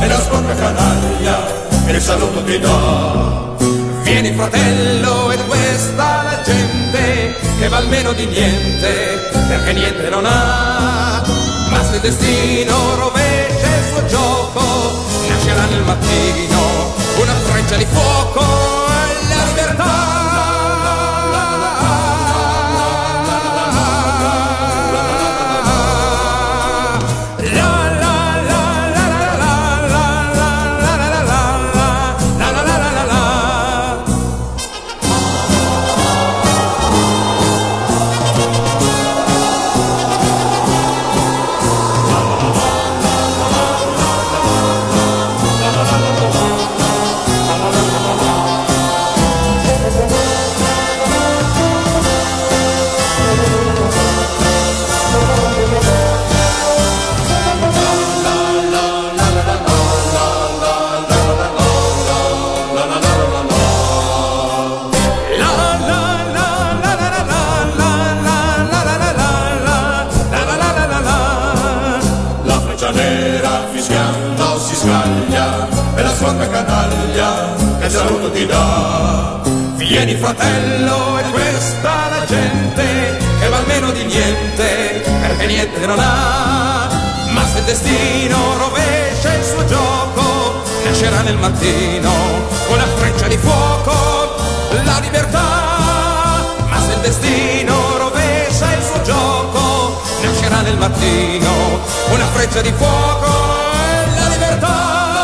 e la sporca canaglia il saluto ti dà. Vieni fratello ed questa la gente che va almeno di niente perché niente non ha ma se il destino rovescia il suo gioco nascerà nel mattino una freccia di fuoco alla libertà saluto ti dà. Vieni fratello e questa la gente che va almeno di niente perché niente non ha. Ma se il destino rovescia il suo gioco nascerà nel mattino una freccia di fuoco la libertà. Ma se il destino rovescia il suo gioco nascerà nel mattino una freccia di fuoco la Leonardo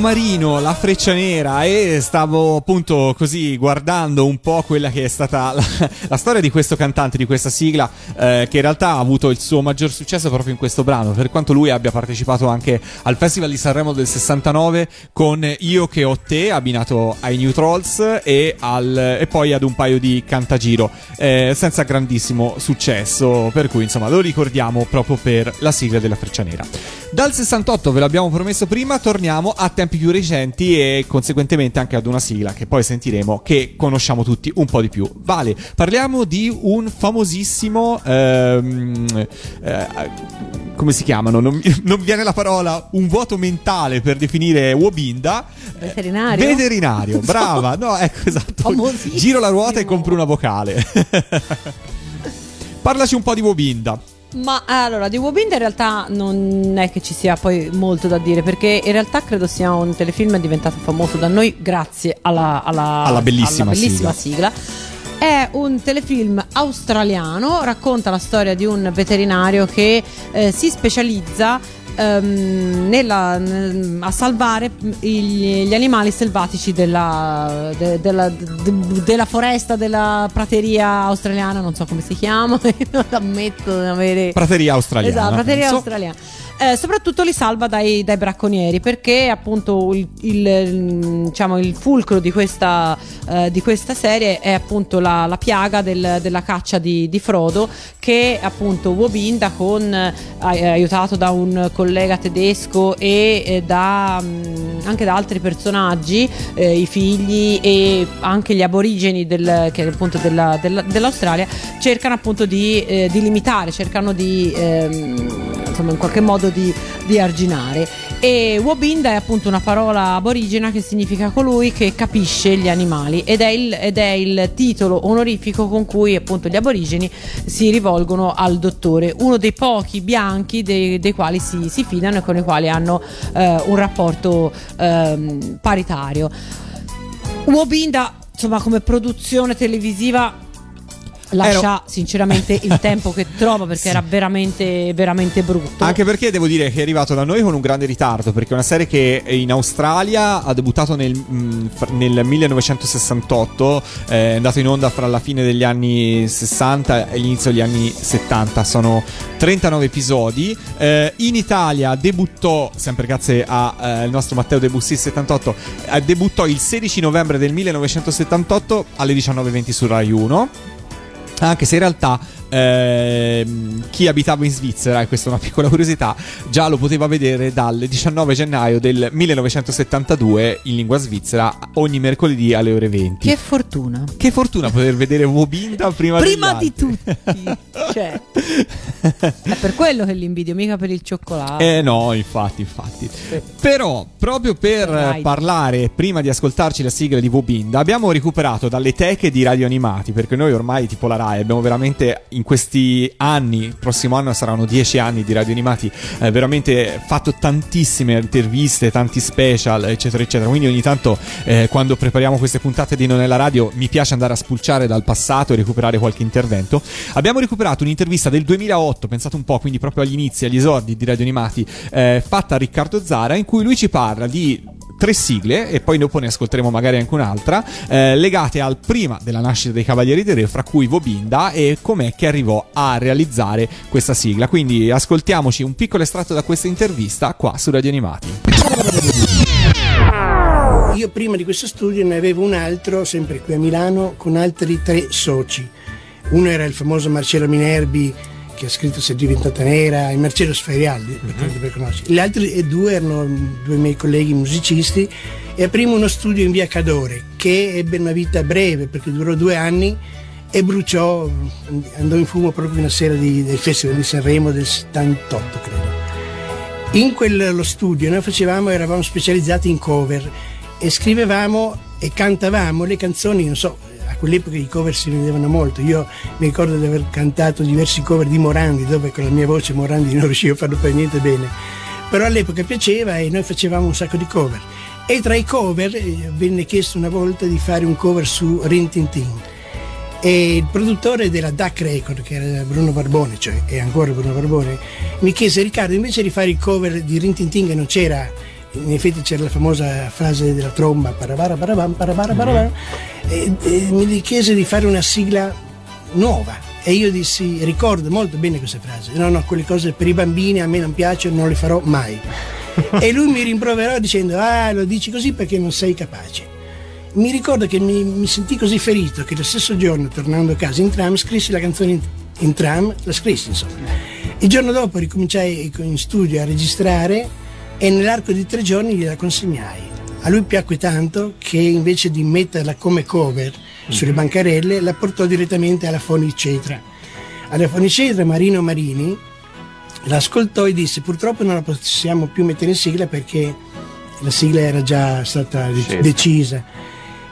Marino, la freccia nera e stavo appunto così guardando un po' quella che è stata la, la storia di questo cantante, di questa sigla eh, che in realtà ha avuto il suo maggior successo proprio in questo brano, per quanto lui abbia partecipato anche al Festival di Sanremo del 69 con Io che ho te, abbinato ai New Trolls e, al- e poi ad un paio di cantagiro, eh, senza grandissimo successo, per cui insomma lo ricordiamo proprio per la sigla della freccia nera. Dal 68, ve l'abbiamo promesso prima, torniamo a tempi più recenti e conseguentemente anche ad una sigla che poi sentiremo che conosciamo tutti un po' di più. Vale, parliamo di un famosissimo... ehm, eh, come si chiamano? Non, non viene la parola, un vuoto mentale per definire Wobinda. Veterinario? Veterinario, brava. No, ecco esatto. Giro la ruota e compro una vocale. Parlaci un po' di Wobinda. Ma allora, di Wobinda in realtà non è che ci sia poi molto da dire, perché in realtà credo sia un telefilm diventato famoso da noi grazie alla, alla- Alla bellissima alla bellissima sigla. È un telefilm australiano, racconta la storia di un veterinario che eh, si specializza ehm, nella- a salvare gli, gli animali selvatici della, de- della- de- della foresta, della prateria australiana, non so come si chiama, ammetto di avere... Prateria australiana. Esatto, prateria penso. australiana. Eh, soprattutto li salva dai, dai bracconieri perché appunto il, il, diciamo, il fulcro di questa, eh, di questa serie è appunto la, la piaga del- della caccia di, di Frodo che appunto Wobinda con, eh, aiutato da un collega tedesco e eh, da, mh, anche da altri personaggi, eh, i figli e anche gli aborigeni del, che appunto della- della- dell'Australia cercano appunto di, eh, di limitare, cercano di ehm, insomma in qualche modo di, di arginare. E Wobinda è appunto una parola aborigena che significa colui che capisce gli animali ed è il, ed è il titolo onorifico con cui appunto gli aborigeni si rivolgono al dottore uno dei pochi bianchi dei, dei quali si, si fidano e con i quali hanno eh, un rapporto ehm, paritario. Wobinda insomma come produzione televisiva lascia sinceramente il tempo che trova perché era veramente, veramente brutto. Anche perché devo dire che è arrivato da noi con un grande ritardo, perché è una serie che in Australia ha debuttato nel, fr- nel 1968, eh, è andato in onda fra la fine degli anni 60 e l'inizio degli anni 70, sono 39 episodi. Eh, in Italia debuttò, sempre grazie al nostro Matteo De Bussi 78, eh, debuttò il 16 novembre del 1978 alle 19.20 su Rai 1. Anche se in realtà ehm, chi abitava in Svizzera, e questa è una piccola curiosità, già lo poteva vedere dal 19 gennaio del 1972 in lingua svizzera ogni mercoledì alle ore 20. Che fortuna. Che fortuna poter vedere Wobinda prima, Prima di tutti. cioè, è per quello che li invidio, mica per il cioccolato. Eh no, infatti, infatti. Però, proprio per eh, parlare, prima di ascoltarci la sigla di Wobinda, abbiamo recuperato dalle teche di radio animati, perché noi ormai, tipo la RAI, abbiamo veramente in questi anni, prossimo anno saranno dieci anni di radio animati, eh, veramente fatto tantissime interviste, tanti special, eccetera, eccetera. Quindi ogni tanto, eh, quando prepariamo queste puntate di Non è la radio, mi piace andare a spulciare dal passato e recuperare qualche intervento. Abbiamo recuperato un'intervista del 2008, pensate un po', quindi proprio agli inizi, agli esordi di Radio Animati, eh, fatta a Riccardo Zara, in cui lui ci parla di tre sigle e poi dopo ne ascolteremo magari anche un'altra eh, legate al prima della nascita dei Cavalieri di Re fra cui Vobinda e com'è che arrivò a realizzare questa sigla quindi ascoltiamoci un piccolo estratto da questa intervista qua su Radio Animati Io prima di questo studio ne avevo un altro, sempre qui a Milano, con altri tre soci. Uno era il famoso Marcello Minerbi, che ha scritto Se è diventata nera, e Marcello Sferialdi, tanto per conoscere. Gli altri due erano due miei colleghi musicisti e aprimo uno studio in via Cadore, che ebbe una vita breve, perché durò due anni e bruciò, andò in fumo proprio una sera di- del Festival di Sanremo del 78, credo. In quello studio noi facevamo, eravamo specializzati in cover e scrivevamo e cantavamo le canzoni, non so, quell'epoca i cover si vendevano molto. Io mi ricordo di aver cantato diversi cover di Morandi, dove con la mia voce Morandi non riuscivo a farlo per niente bene. Però all'epoca piaceva e noi facevamo un sacco di cover. E tra i cover eh, venne chiesto una volta di fare un cover su Rin Tin Tin. E il produttore della Duck Record, che era Bruno Barbone, cioè è ancora Bruno Barbone, mi chiese Riccardo, invece di fare il cover di Rin Tin Tin che non c'era, in effetti c'era la famosa frase della tromba, parabara parabam, parabara parabam, e, e mi chiese di fare una sigla nuova. E io dissi, ricordo molto bene questa frase, no, no, quelle cose per i bambini a me non piacciono, non le farò mai. e lui mi rimproverò dicendo, ah, lo dici così perché non sei capace. Mi ricordo che mi, mi sentii così ferito che lo stesso giorno, tornando a casa in tram, scrissi la canzone in, in tram, la scrissi insomma. Il giorno dopo ricominciai in studio a registrare e nell'arco di tre giorni gliela consegnai. A lui piacque tanto che invece di metterla come cover sulle bancarelle la portò direttamente alla Fonicetra. Alla Fonicetra Marino Marini l'ascoltò e disse purtroppo non la possiamo più mettere in sigla perché la sigla era già stata de- decisa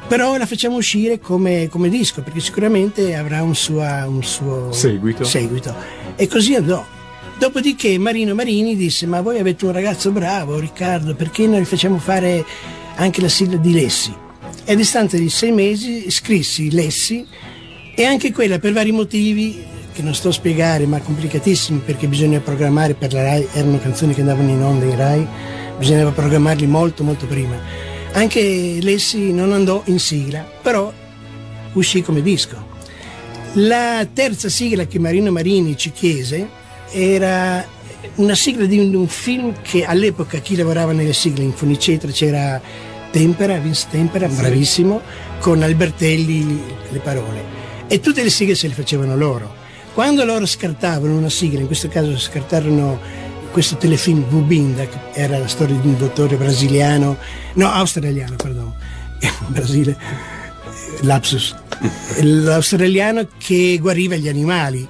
però la facciamo uscire come, come disco perché sicuramente avrà un, sua- un suo Seguito. seguito. e così andò dopodiché Marino Marini disse ma voi avete un ragazzo bravo Riccardo perché non gli facciamo fare anche la sigla di Lessi? E a distanza di sei mesi scrissi Lessi e anche quella per vari motivi che non sto a spiegare ma complicatissimi perché bisogna programmare per la RAI erano canzoni che andavano in onda in RAI bisognava programmarli molto molto prima. Anche Lessi non andò in sigla però uscì come disco. La terza sigla che Marino Marini ci chiese era una sigla di un, un film che all'epoca chi lavorava nelle sigle in Fonicetra c'era Tempera, Vince Tempera, bravissimo, con Albertelli le parole. E tutte le sigle se le facevano loro. Quando loro scartavano una sigla, in questo caso scartarono questo telefilm Bubinda, che era la storia di un dottore brasiliano, no, australiano, perdono, Brasile, lapsus, l'australiano che guariva gli animali.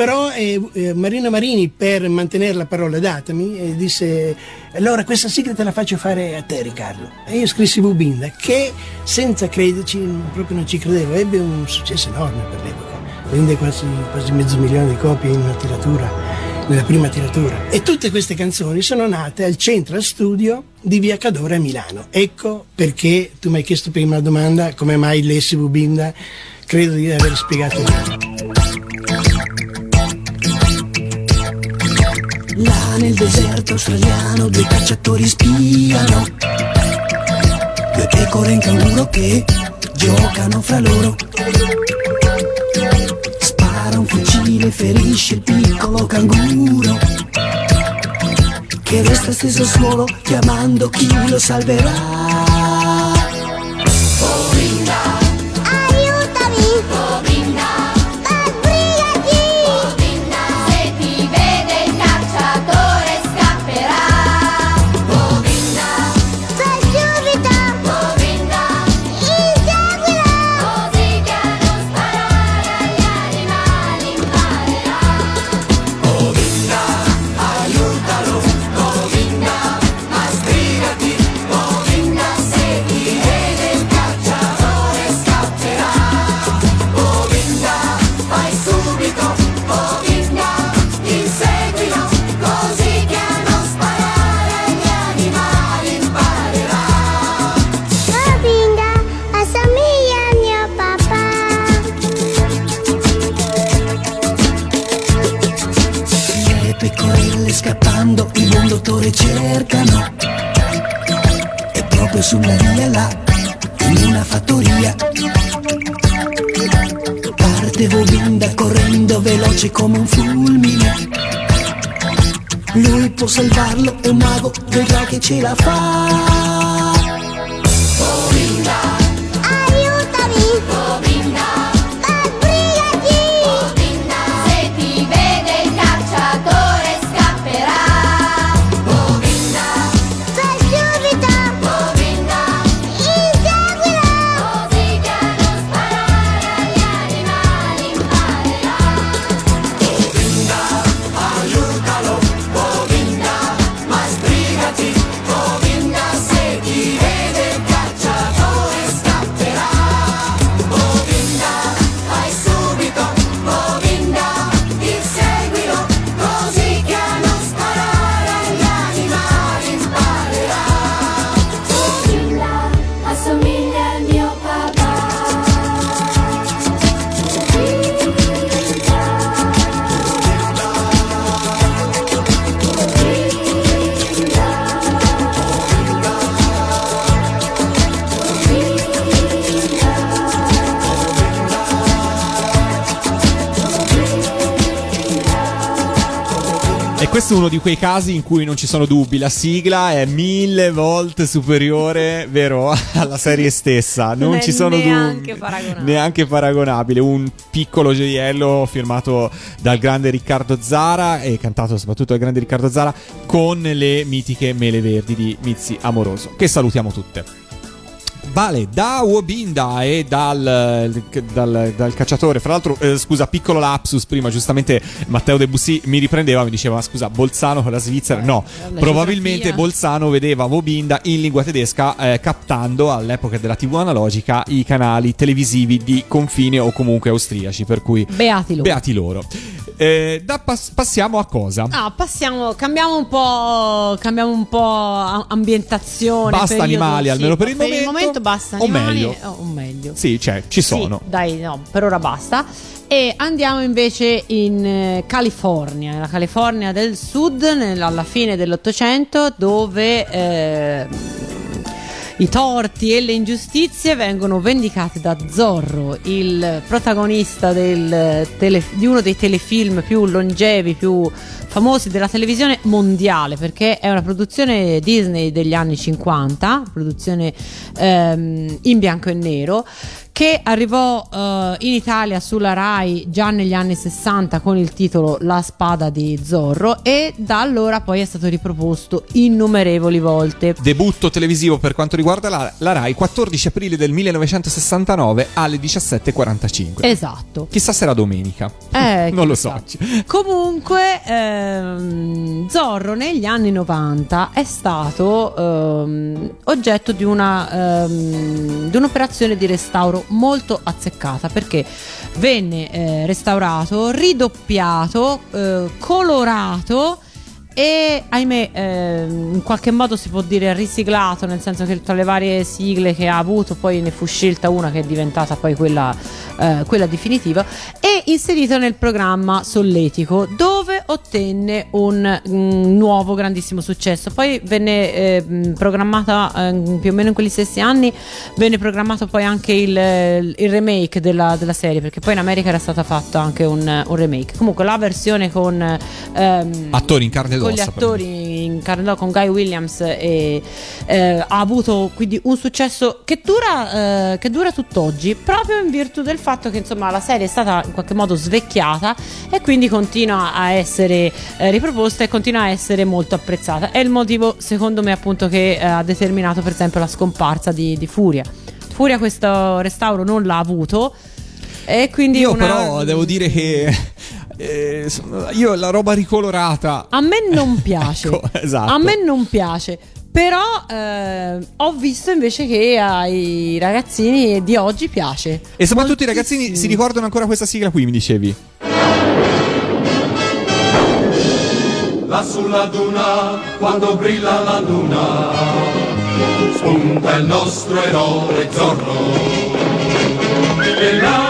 Però eh, eh, Marino Marini per mantenere la parola datami eh, disse allora questa sigla te la faccio fare a te Riccardo. E io scrissi Bubinda che senza crederci proprio non ci credevo. Ebbe un successo enorme per l'epoca. Vende quasi, quasi mezzo milione di copie in una tiratura nella prima tiratura. E tutte queste canzoni sono nate al Central Studio di Via Cadore a Milano. Ecco perché tu mi hai chiesto prima la domanda come mai Lessi Bubinda? Credo di aver spiegato bene nel deserto australiano due cacciatori spiano. Due pecore in canguro che giocano fra loro. Spara un fucile, ferisce il piccolo canguro. Che resta steso al suolo chiamando chi lo salverà. Correndo veloce come un fulmine Lui può salvarlo, è un mago, vedrà che ce questo è uno di quei casi in cui non ci sono dubbi, la sigla è mille volte superiore, vero, alla serie stessa, non, ci sono neanche dubbi, paragonabile. neanche paragonabile, un piccolo gioiello firmato dal grande Riccardo Zara e cantato soprattutto dal grande Riccardo Zara con le mitiche mele verdi di Mizzi Amoroso, che salutiamo tutte. Vale, da Wobinda e dal, dal- dal cacciatore. Fra l'altro, eh, scusa, piccolo lapsus. Prima, giustamente, Matteo De Bussi mi riprendeva. Mi diceva: scusa, Bolzano con la Svizzera? No, la probabilmente geografia. Bolzano vedeva Wobinda in lingua tedesca, eh, captando all'epoca della TV analogica i canali televisivi di confine o comunque austriaci. Per cui, Beati loro. beati loro. Eh, pass- passiamo a cosa? Ah, passiamo, cambiamo un po', cambiamo un po' ambientazione. Basta animali, almeno per il per il momento. Basta O meglio. o meglio. Sì, cioè, ci sono. Sì, dai, no, per ora basta. E andiamo invece in eh, California, nella California del Sud, nel- alla fine dell'Ottocento, dove eh, i torti e le ingiustizie vengono vendicati da Zorro, il protagonista tele- di uno dei telefilm più longevi, più famosi della televisione mondiale, perché è una produzione Disney degli anni 50, produzione ehm, in bianco e nero che arrivò eh, in Italia sulla Rai già negli anni 60 con il titolo La spada di Zorro e da allora poi è stato riproposto innumerevoli volte. Debutto televisivo per quanto riguarda la, la Rai 14 aprile del 1969 alle 17.45. Esatto. Chissà se era domenica. Eh, non lo so. Comunque, ehm, Zorro negli anni 90 è stato ehm, oggetto di, una, ehm, di un'operazione di restauro molto azzeccata perché venne eh, restaurato, ridoppiato, eh, colorato. E ahimè, ehm, in qualche modo si può dire riciclato, nel senso che tra le varie sigle che ha avuto, poi ne fu scelta una che è diventata poi quella, eh, quella definitiva, e inserito nel programma Solletico, dove ottenne un mm, nuovo grandissimo successo. Poi venne eh, mh, programmata eh, più o meno in quegli stessi anni, venne programmato poi anche il, il remake della, della serie, perché poi in America era stato fatto anche un, un remake. Comunque la versione con, ehm, Attori in carne con gli attori in carne ed ossa, con Guy Williams e, eh, ha avuto quindi un successo che dura, eh, che dura tutt'oggi, proprio in virtù del fatto che insomma la serie è stata in qualche modo svecchiata e quindi continua a essere eh, riproposta e continua a essere molto apprezzata. È il motivo, secondo me, appunto, che eh, ha determinato, per esempio, la scomparsa di, di Furia. Furia questo restauro non l'ha avuto. E quindi Io una- però devo dire che eh, io la roba ricolorata A me non piace. Ecco, esatto. A me non piace. Però eh, ho visto invece che ai ragazzini di oggi piace. e soprattutto i ragazzini Moltissimi. si ricordano ancora questa sigla qui, mi dicevi. Là sulla duna, quando brilla la luna, spunta il nostro eroe Zorro. E lascia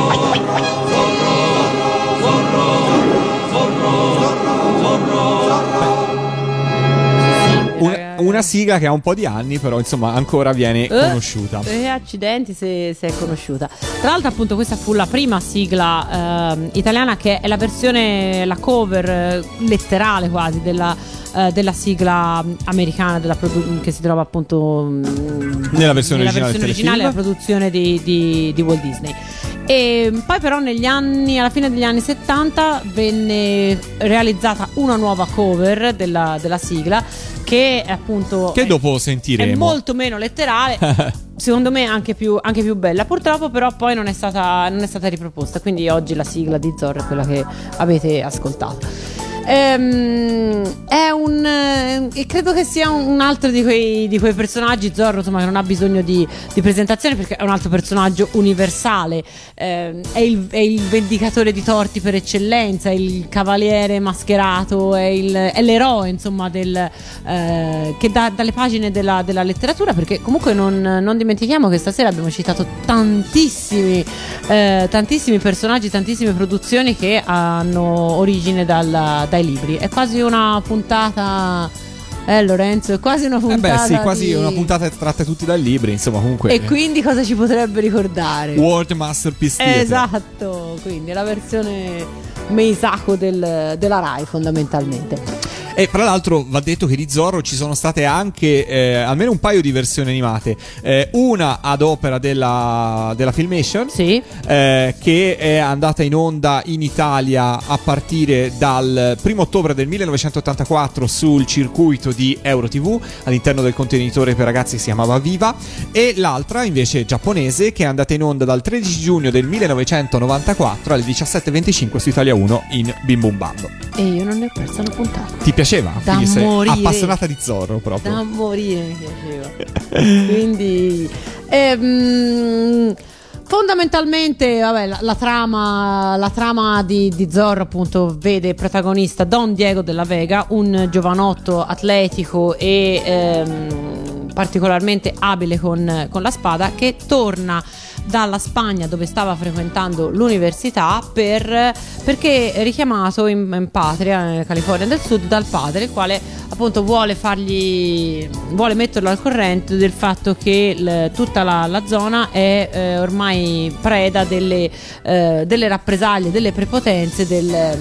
una sigla che ha un po' di anni, però insomma ancora viene Eh, conosciuta. E accidenti se, se è conosciuta. Tra l'altro, appunto, questa fu la prima sigla ehm, italiana che è la versione, la cover eh, letterale quasi della, eh, della sigla americana della produ- che si trova appunto mm, Nella versione nella originale versione originale, la produzione di, di- di Walt Disney. E poi però negli anni, alla fine degli anni 70 venne realizzata una nuova cover della, della sigla che appunto Che è- dopo è sentiremo. molto meno letterale. Secondo me anche più, anche più bella. Purtroppo, però, poi non è, stata, non è stata riproposta. Quindi oggi la sigla di Zorro è quella che avete ascoltato. Ehm, è un. eh, credo che sia un, altro di quei, di quei personaggi. Zorro, insomma, che non ha bisogno di, di presentazione perché è un altro personaggio universale. Ehm, è, il, è il vendicatore di torti per eccellenza, è il cavaliere mascherato, è, il- è l'eroe, insomma, del, eh, che dà dalle pagine della, della letteratura. Perché comunque non, non dimentichiamo che stasera abbiamo citato tantissimi, eh, tantissimi personaggi, tantissime produzioni che hanno origine dal- dai libri. È quasi una puntata. Eh, Lorenzo, è quasi una Eh puntata. beh, sì, quasi di- una puntata tratta tutti dai libri, insomma, comunque. E quindi cosa ci potrebbe ricordare? World Masterpiece Theater. Esatto, quindi la versione Meisako del- della Rai fondamentalmente. E tra l'altro va detto che di Zorro ci sono state anche eh, almeno un paio di versioni animate. Eh, una ad opera della, della Filmation, Sì. eh, che è andata in onda in Italia a partire dal 1 ottobre del 1984 sul circuito di EuroTV all'interno del contenitore per ragazzi che si chiamava Viva. E l'altra invece giapponese che è andata in onda dal 13 giugno del 1994 alle 17.25 su Italia 1 in Bim Bum Bam. E io non ne ho perso una puntata. Ti piaceva? Da Quindi morire. appassionata di Zorro proprio. Da morire mi piaceva. Quindi ehm, fondamentalmente vabbè, la, la trama, la trama di, di Zorro appunto vede protagonista Don Diego della Vega, un giovanotto atletico e ehm, particolarmente abile con, con la spada che torna dalla Spagna dove stava frequentando l'università per, perché richiamato in, in patria, California del Sud, dal padre, il quale appunto vuole fargli vuole metterlo al corrente del fatto che il- tutta la, la zona è eh, ormai preda delle, eh, delle rappresaglie, delle prepotenze del,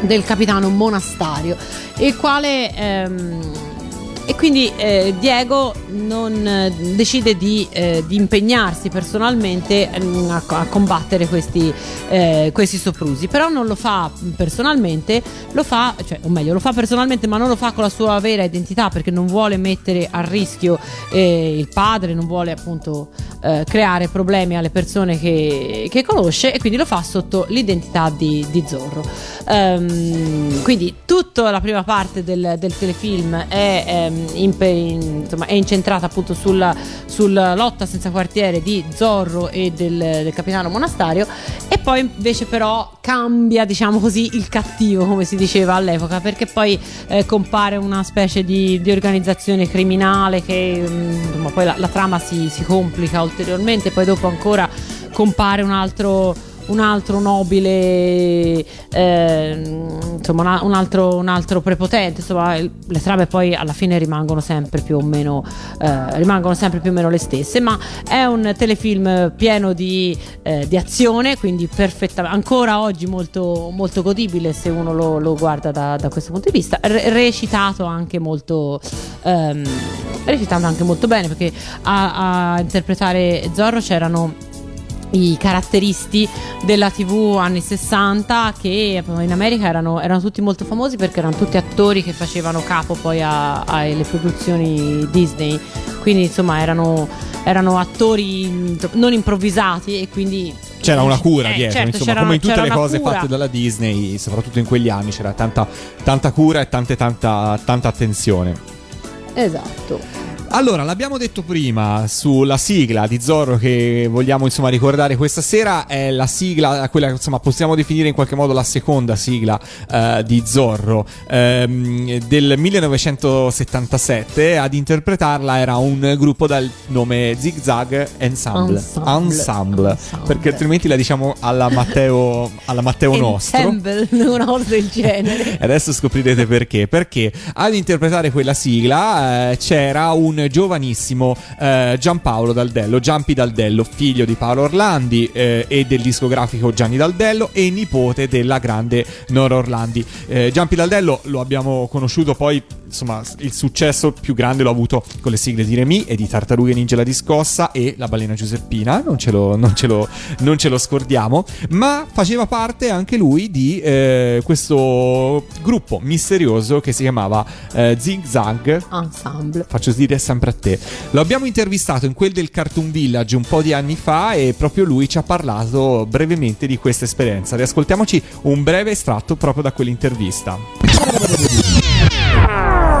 del capitano monastario, il quale ehm, e quindi eh, Diego non, eh, decide di, eh, di impegnarsi personalmente mm, a, a combattere questi, eh, questi soprusi, però non lo fa personalmente, lo fa, cioè, o meglio, lo fa personalmente, ma non lo fa con la sua vera identità perché non vuole mettere a rischio eh, il padre, non vuole appunto eh, creare problemi alle persone che, che conosce e quindi lo fa sotto l'identità di, di Zorro. Ehm, quindi tutta la prima parte del, del telefilm è ehm, in- insomma, è incentrata appunto sulla, sulla lotta senza quartiere di Zorro e del, del capitano Monastario. E poi invece però cambia diciamo così il cattivo come si diceva all'epoca perché poi eh, compare una specie di, di organizzazione criminale che mm, insomma, poi la, la trama si, si complica ulteriormente poi dopo ancora compare un altro un altro nobile, ehm, insomma, un, altro, un altro prepotente. Insomma, le trame poi alla fine rimangono sempre più o meno, eh, rimangono sempre più o meno le stesse. Ma è un telefilm pieno di, eh, di azione, quindi ancora oggi molto, molto godibile se uno lo, lo guarda da, da questo punto di vista. Re- recitato anche molto. ehm, recitato anche molto bene perché a, a interpretare Zorro c'erano i caratteristi della TV anni 60 che in America erano, erano tutti molto famosi perché erano tutti attori che facevano capo poi alle produzioni Disney quindi insomma erano, erano attori non improvvisati e quindi C'era una cura Eh, dietro, certo, insomma, come in tutte le cose cura. fatte dalla Disney, soprattutto in quegli anni, c'era tanta, tanta cura e tante, tanta, tanta attenzione. esatto Allora, l'abbiamo detto prima sulla sigla di Zorro che vogliamo insomma ricordare questa sera è la sigla, quella che insomma possiamo definire in qualche modo la seconda sigla eh, di Zorro ehm, del 1977. Ad interpretarla era un gruppo dal nome Zig Zag Ensemble. Ensemble. Ensemble, Ensemble. perché altrimenti la diciamo alla Matteo, alla Matteo nostro. Ensemble, una cosa del genere Adesso scoprirete perché. Perché ad interpretare quella sigla eh, c'era un giovanissimo eh, Giampaolo Daldello, Giampi Daldello, figlio di Paolo Orlandi eh, e del discografico Gianni Daldello e nipote della grande Nora Orlandi. Eh, Giampi Daldello lo abbiamo conosciuto poi, insomma, il successo più grande l'ho avuto con le sigle di Remy e di Tartarughe Ninja la discossa e la balena Giuseppina, non ce lo, non ce lo, non ce lo scordiamo, ma faceva parte anche lui di eh, questo gruppo misterioso che si chiamava eh, Zig Zag. Ensemble Faccio dire sempre a te. Lo abbiamo intervistato in quel del Cartoon Village un po' di anni fa e proprio lui ci ha parlato brevemente di questa esperienza. Riascoltiamoci un breve estratto proprio da quell'intervista.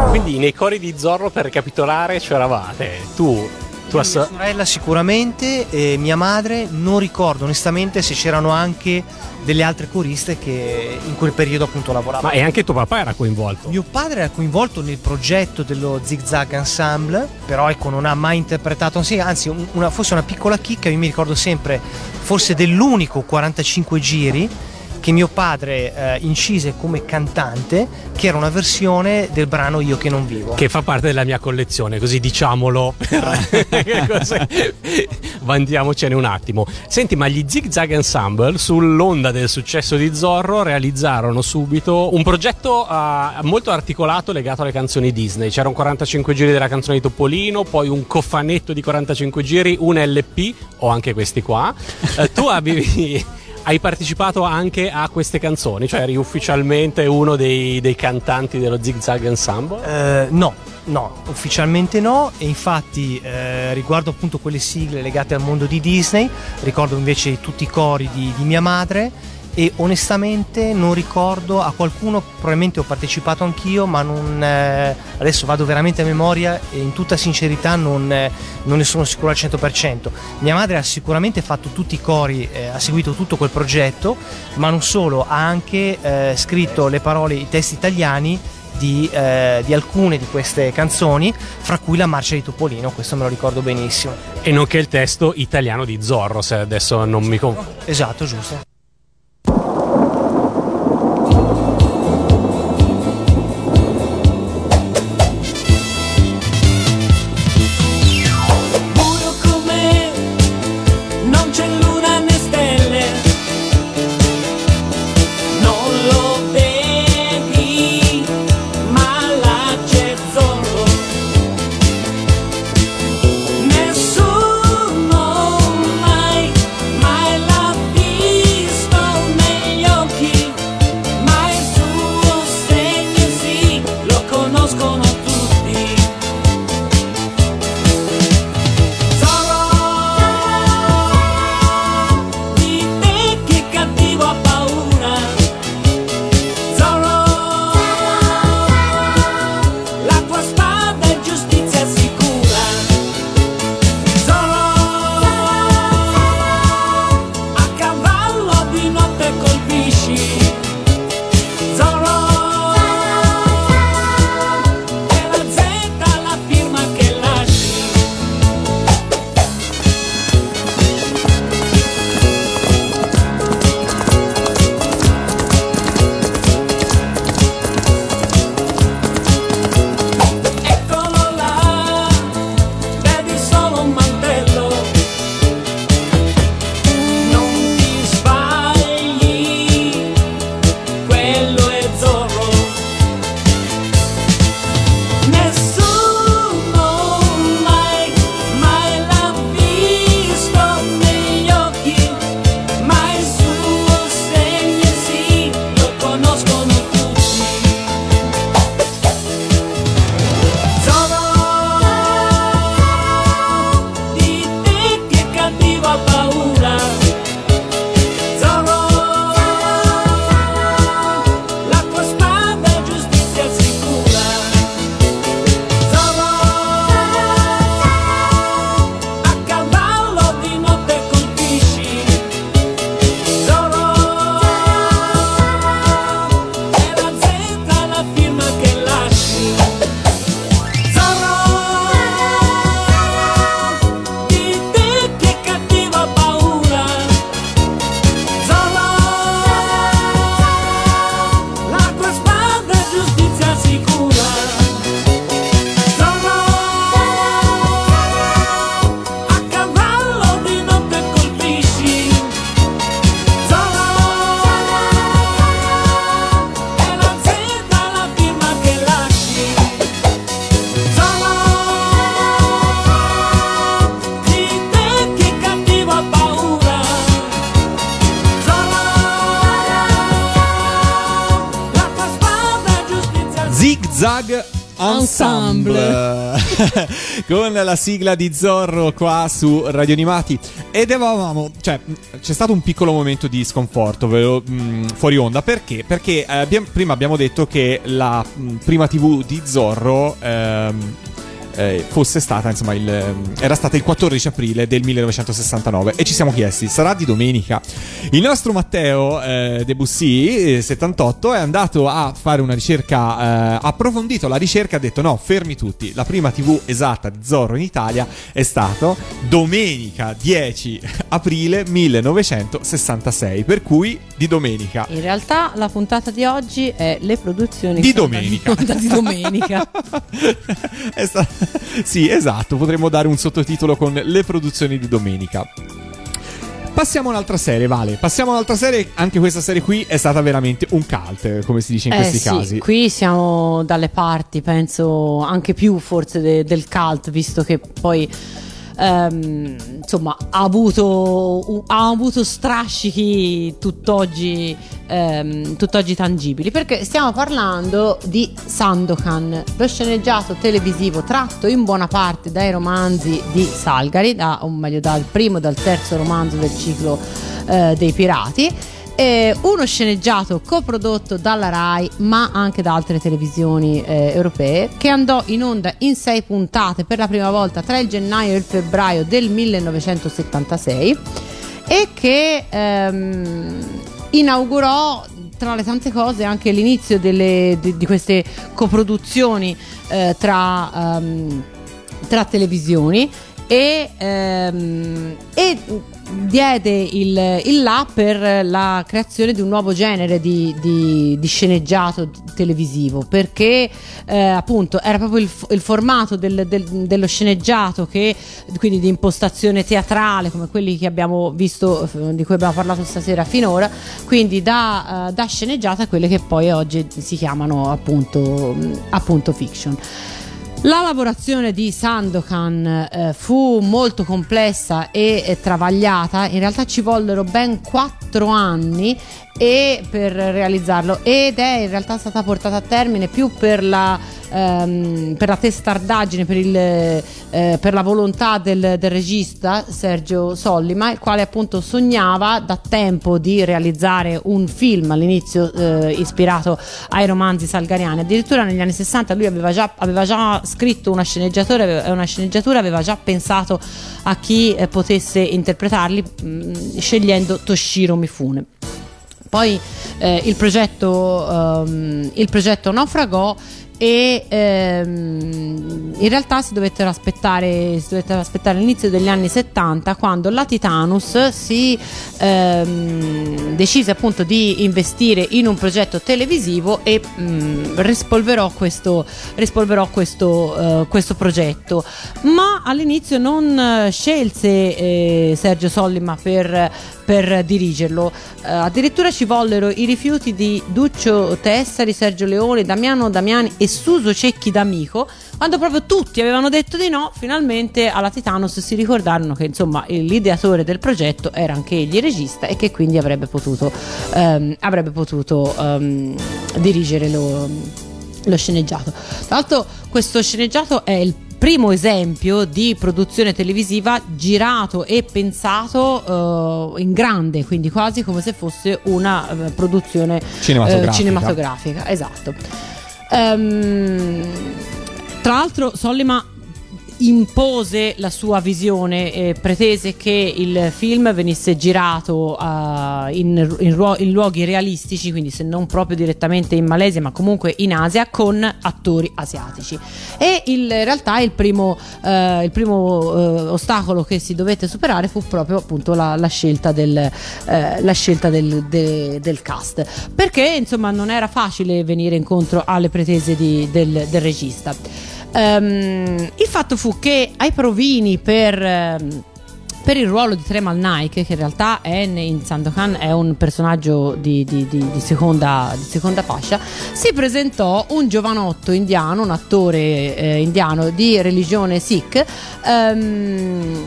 Quindi nei cori di Zorro per ricapitolare c'eravate. Tu, tua Mia so- sorella sicuramente, e mia madre non ricordo onestamente se c'erano anche delle altre coriste che in quel periodo appunto lavoravano. Ma e anche tuo papà era coinvolto. Mio padre era coinvolto nel progetto dello Zig Zag Ensemble, però ecco non ha mai interpretato, anzi un- una, forse una piccola chicca, io mi ricordo sempre forse dell'unico 45 giri che mio padre eh, incise come cantante, che era una versione del brano Io che non vivo. Che fa parte della mia collezione, così diciamolo. Vandiamocene un attimo. Senti, ma gli Zig Zag Ensemble, sull'onda del successo di Zorro, realizzarono subito un progetto eh, molto articolato legato alle canzoni Disney. C'erano 45 giri della canzone di Topolino, poi un cofanetto di 45 giri, un LP, o anche questi qua. Eh, tu avevi. Hai partecipato anche a queste canzoni, cioè eri ufficialmente uno dei, dei cantanti dello Zig Zag Ensemble? Eh, no, no, ufficialmente no. E infatti, eh, riguardo appunto quelle sigle legate al mondo di Disney, ricordo invece tutti i cori di, di mia madre. E onestamente non ricordo a qualcuno, probabilmente ho partecipato anch'io, ma non, eh, adesso vado veramente a memoria e in tutta sincerità non, eh, non ne sono sicuro al 100%. Mia madre ha sicuramente fatto tutti i cori, eh, ha seguito tutto quel progetto, ma non solo, ha anche eh, scritto le parole, i testi italiani di, eh, di alcune di queste canzoni, fra cui la marcia di Topolino, questo me lo ricordo benissimo. E nonché il testo italiano di Zorro, se adesso non mi confondo. Esatto, giusto. La sigla di Zorro qua su Radio Animati. Ed eravamo cioè c'è stato un piccolo momento di sconforto ve lo- mh, fuori onda. Perché? Perché eh, abbiamo- prima abbiamo detto che la mh, prima tv di Zorro ehm, eh, fosse stata, insomma, il, ehm, era stata il 14 aprile del 1969 e ci siamo chiesti, sarà di domenica? Il nostro Matteo eh, Debussy, eh, 78, è andato a fare una ricerca, eh, ha approfondito la ricerca ha detto no, fermi tutti, la prima tv esatta di Zorro in Italia è stato domenica 10 aprile 1966, per cui di domenica. In realtà la puntata di oggi è le produzioni Di domenica. di domenica. È sta- sì, esatto, potremmo dare un sottotitolo con le produzioni di domenica. Passiamo a un'altra serie, Vale. Passiamo a un'altra serie. Anche questa serie qui è stata veramente un cult, come si dice in Eh questi sì, casi. Qui siamo dalle parti, penso anche più forse de- del cult, visto che poi ehm, insomma ha avuto, ha avuto strascichi tutt'oggi, ehm, tutt'oggi tangibili. Perché stiamo parlando di Sandokan, lo sceneggiato televisivo tratto in buona parte dai romanzi di Salgari, da, o meglio dal primo e dal terzo romanzo del ciclo eh, dei pirati. Eh, uno sceneggiato coprodotto dalla RAI ma anche da altre televisioni eh, europee che andò in onda in sei puntate per la prima volta tra il gennaio e il febbraio del 1976 e che ehm, inaugurò tra le tante cose anche l'inizio delle- di, di queste coproduzioni eh, tra, ehm, tra televisioni e, ehm, e diede il, il là per la creazione di un nuovo genere di, di- di sceneggiato televisivo perché eh, appunto era proprio il, il formato del- del- dello sceneggiato che quindi di impostazione teatrale come quelli che abbiamo visto eh, di cui abbiamo parlato stasera finora quindi da, eh, da sceneggiata a quelle che poi oggi si chiamano appunto, appunto fiction la lavorazione di Sandokan eh, fu molto complessa e eh, travagliata, in realtà ci vollero ben quattro anni e per realizzarlo ed è in realtà stata portata a termine più per la, ehm, per la testardaggine, per, il, eh, per la volontà del, del regista Sergio Sollima, il quale appunto sognava da tempo di realizzare un film all'inizio eh, ispirato ai romanzi salgariani. Addirittura negli anni 60 lui aveva già, aveva già scritto una sceneggiatura, una sceneggiatura, aveva già pensato a chi eh, potesse interpretarli, mh, scegliendo Toshiro Mifune. Poi eh, il, progetto, ehm, il progetto naufragò e ehm, in realtà si dovettero aspettare, si dovettero aspettare l'inizio degli anni 70 quando la Titanus si ehm, decise appunto di investire in un progetto televisivo e mh, rispolverò questo, rispolverò questo, eh, questo progetto. Ma all'inizio non scelse eh, Sergio Sollima per, per dirigerlo Eh, addirittura ci vollero i rifiuti di Duccio Tessari, Sergio Leone, Damiano Damiani e Suso Cecchi d'Amico quando proprio tutti avevano detto di no finalmente alla Titanus si ricordarono che insomma l'ideatore del progetto era anche egli regista e che quindi avrebbe potuto, ehm, avrebbe potuto ehm, dirigere lo, lo sceneggiato. Tra l'altro questo sceneggiato è il primo esempio di produzione televisiva girato e pensato eh, in grande, quindi quasi come se fosse una eh, produzione eh, Cinematografica. cinematografica, esatto. Ehm, tra l'altro Sollima impose la sua visione e pretese che il film venisse girato eh, in, in ruo- in luoghi realistici, quindi se non proprio direttamente in Malesia, ma comunque in Asia, con attori asiatici. E il- in realtà il primo, eh, il primo eh, ostacolo che si dovette superare fu proprio appunto la, la scelta, del, eh, la scelta del, de- del cast, perché insomma non era facile venire incontro alle pretese di- del- del regista. Ehm, il fatto fu che ai provini per, ehm, per il ruolo di Tremal Nike, che in realtà è in Sandokan è un personaggio di, di- di- di seconda, seconda fascia, si presentò un giovanotto indiano, un attore eh, indiano di religione Sikh. ehm,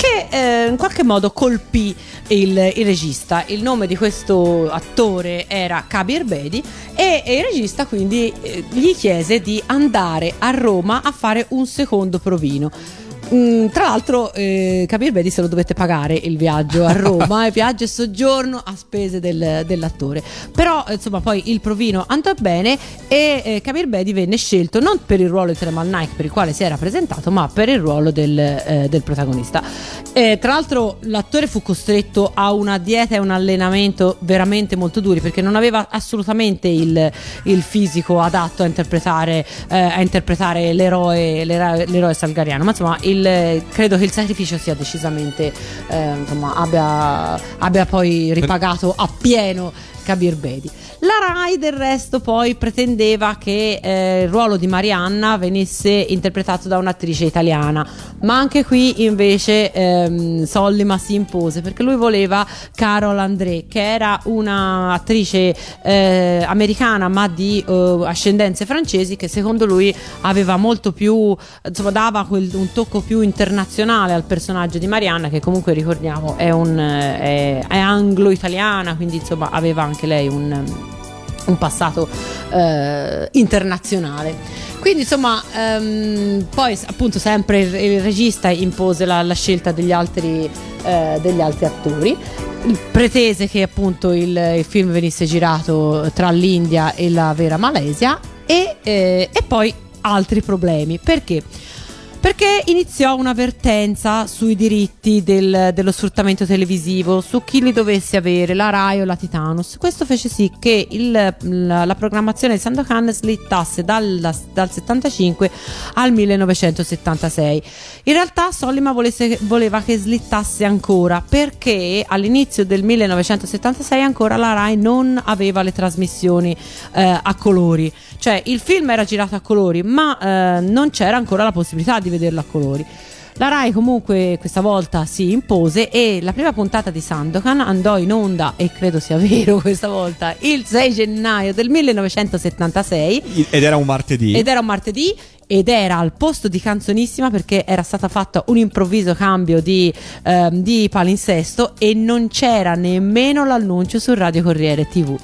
che eh, in qualche modo colpì il, il regista. Il nome di questo attore era Kabir Bedi e, e il regista quindi eh, gli chiese di andare a Roma a fare un secondo provino. Mm, tra l'altro, eh, Kabir Bedi se lo dovette pagare il viaggio a Roma, il viaggio e soggiorno a spese del- dell'attore. Però, eh, insomma, poi il provino andò bene e eh, Kabir Bedi venne scelto non per il ruolo di Tremal Nike per il quale si era presentato, ma per il ruolo del, eh, del protagonista. Eh, tra l'altro, l'attore fu costretto a una dieta e un allenamento veramente molto duri perché non aveva assolutamente il, il fisico adatto a interpretare, eh, a interpretare l'eroe, l'era- l'eroe salgariano. Ma insomma, il- credo che il sacrificio sia decisamente eh, insomma, abbia, abbia poi ripagato appieno Kabir Bedi. La Rai del resto poi pretendeva che eh, il ruolo di Marianna venisse interpretato da un'attrice italiana, ma anche qui invece ehm, Sollima si impose perché lui voleva Carol André, che era un'attrice eh, americana ma di eh, ascendenze francesi che secondo lui aveva molto più, insomma dava quel- un tocco più internazionale al personaggio di Marianna che comunque ricordiamo è, un, eh, è, è anglo-italiana, quindi insomma aveva anche lei un, un passato eh, internazionale. Quindi insomma, ehm, poi appunto sempre il, il regista impose la, la scelta degli altri, eh, degli altri attori. Pretese che appunto il, il film venisse girato tra l'India e la vera Malesia e, eh, e poi altri problemi. Perché? Perché iniziò un'avvertenza sui diritti del- dello sfruttamento televisivo, su chi li dovesse avere, la Rai o la Titanus. Questo fece sì che il- la, la programmazione di Sandokan slittasse dal, dal 75 al 1976. In realtà Sollima volesse- voleva che slittasse ancora perché all'inizio del 1976 ancora la Rai non aveva le trasmissioni eh, a colori. Cioè il film era girato a colori, ma eh, non c'era ancora la possibilità di vederlo a colori. La Rai comunque questa volta si impose e la prima puntata di Sandokan andò in onda, e credo sia vero questa volta, il 6 gennaio del 1976 Ed era un martedì. ed era un martedì ed era al posto di canzonissima perché era stato fatto un improvviso cambio di, ehm, di palinsesto e non c'era nemmeno l'annuncio sul Radio Corriere TV.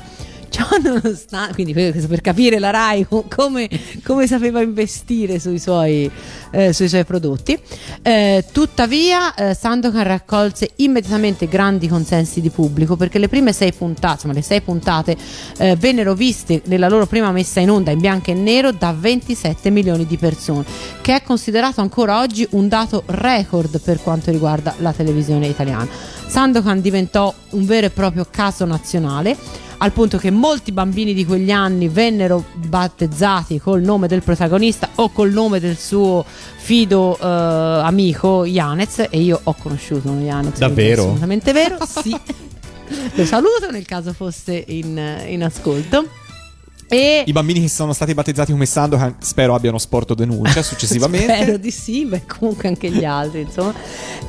Ciò nonostante, quindi per capire la Rai co- come, come sapeva investire sui suoi, eh, sui suoi prodotti. Eh, tuttavia, eh, Sandokan raccolse immediatamente grandi consensi di pubblico perché le prime sei puntate, insomma, le sei puntate eh, vennero viste nella loro prima messa in onda in bianco e nero da 27 milioni di persone, che è considerato ancora oggi un dato record per quanto riguarda la televisione italiana. Sandokan diventò un vero e proprio caso nazionale al punto che molti bambini di quegli anni vennero battezzati col nome del protagonista o col nome del suo fido eh, amico Yanez e io ho conosciuto uno Yanez Davvero? assolutamente vero sì lo saluto nel caso fosse in, in ascolto e I bambini che sono stati battezzati come Sandokan spero abbiano sporto denuncia successivamente. Spero di sì, beh, comunque anche gli altri, insomma.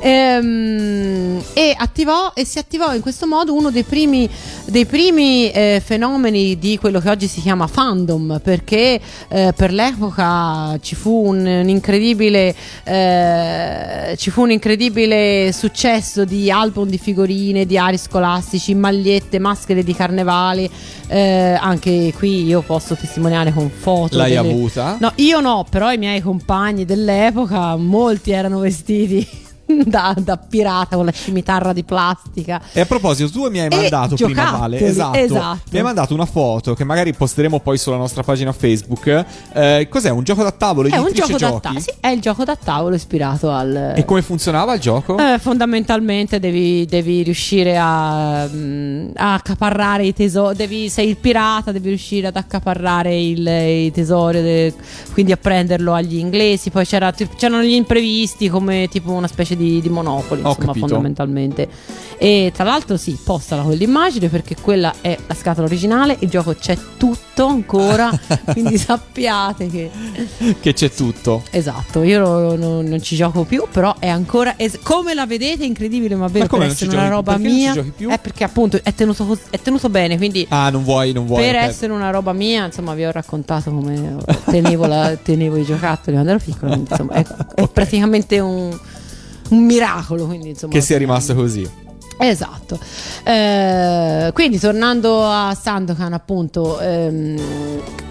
Ehm, e attivò e si attivò in questo modo uno dei primi, dei primi eh, fenomeni di quello che oggi si chiama fandom, perché eh, per l'epoca ci fu un, un incredibile eh, ci fu un incredibile successo di album di figurine, di ari scolastici, magliette, maschere di carnevale. eh, anche qui io posso testimoniare con foto. L'hai delle- avuta? No, io no, però i miei compagni dell'epoca, molti erano vestiti da, da pirata con la scimitarra di plastica. E a proposito, tu mi hai E mandato prima, giocattoli, Vale. Esatto. esatto. Mi hai mandato una foto che magari posteremo poi sulla nostra pagina Facebook. Eh, cos'è? Un gioco da tavolo? È un gioco da giochi? tavolo. Sì, è il gioco da tavolo ispirato al. E come funzionava il gioco? Eh, fondamentalmente devi, devi riuscire a, mm, a accaparrare i tesori. Devi, sei il pirata, devi riuscire ad accaparrare il- i tesori, de- quindi a prenderlo agli inglesi. Poi c'era- c'erano gli imprevisti, come tipo una specie di, di monopoli, Ho insomma, capito. fondamentalmente. E tra l'altro, sì, postala quell'immagine perché quella è la scatola originale. Il gioco c'è tutto ancora, quindi sappiate che. Che c'è tutto. Esatto, io lo- non, non ci gioco più, però è ancora es- come la vedete, incredibile, ma vero Ma come per non essere una roba perché non ci mia. giochi più? È perché appunto è tenuto, cos- è tenuto bene, quindi Ah, non vuoi, non vuoi. per ok. essere una roba mia, insomma, vi ho raccontato come tenevo, la- tenevo i giocattoli quando ero piccola, insomma, è, è praticamente un un miracolo. Quindi, insomma, Che sia rimasto così. Esatto. Eh, quindi tornando a Sandokan, appunto, ehm,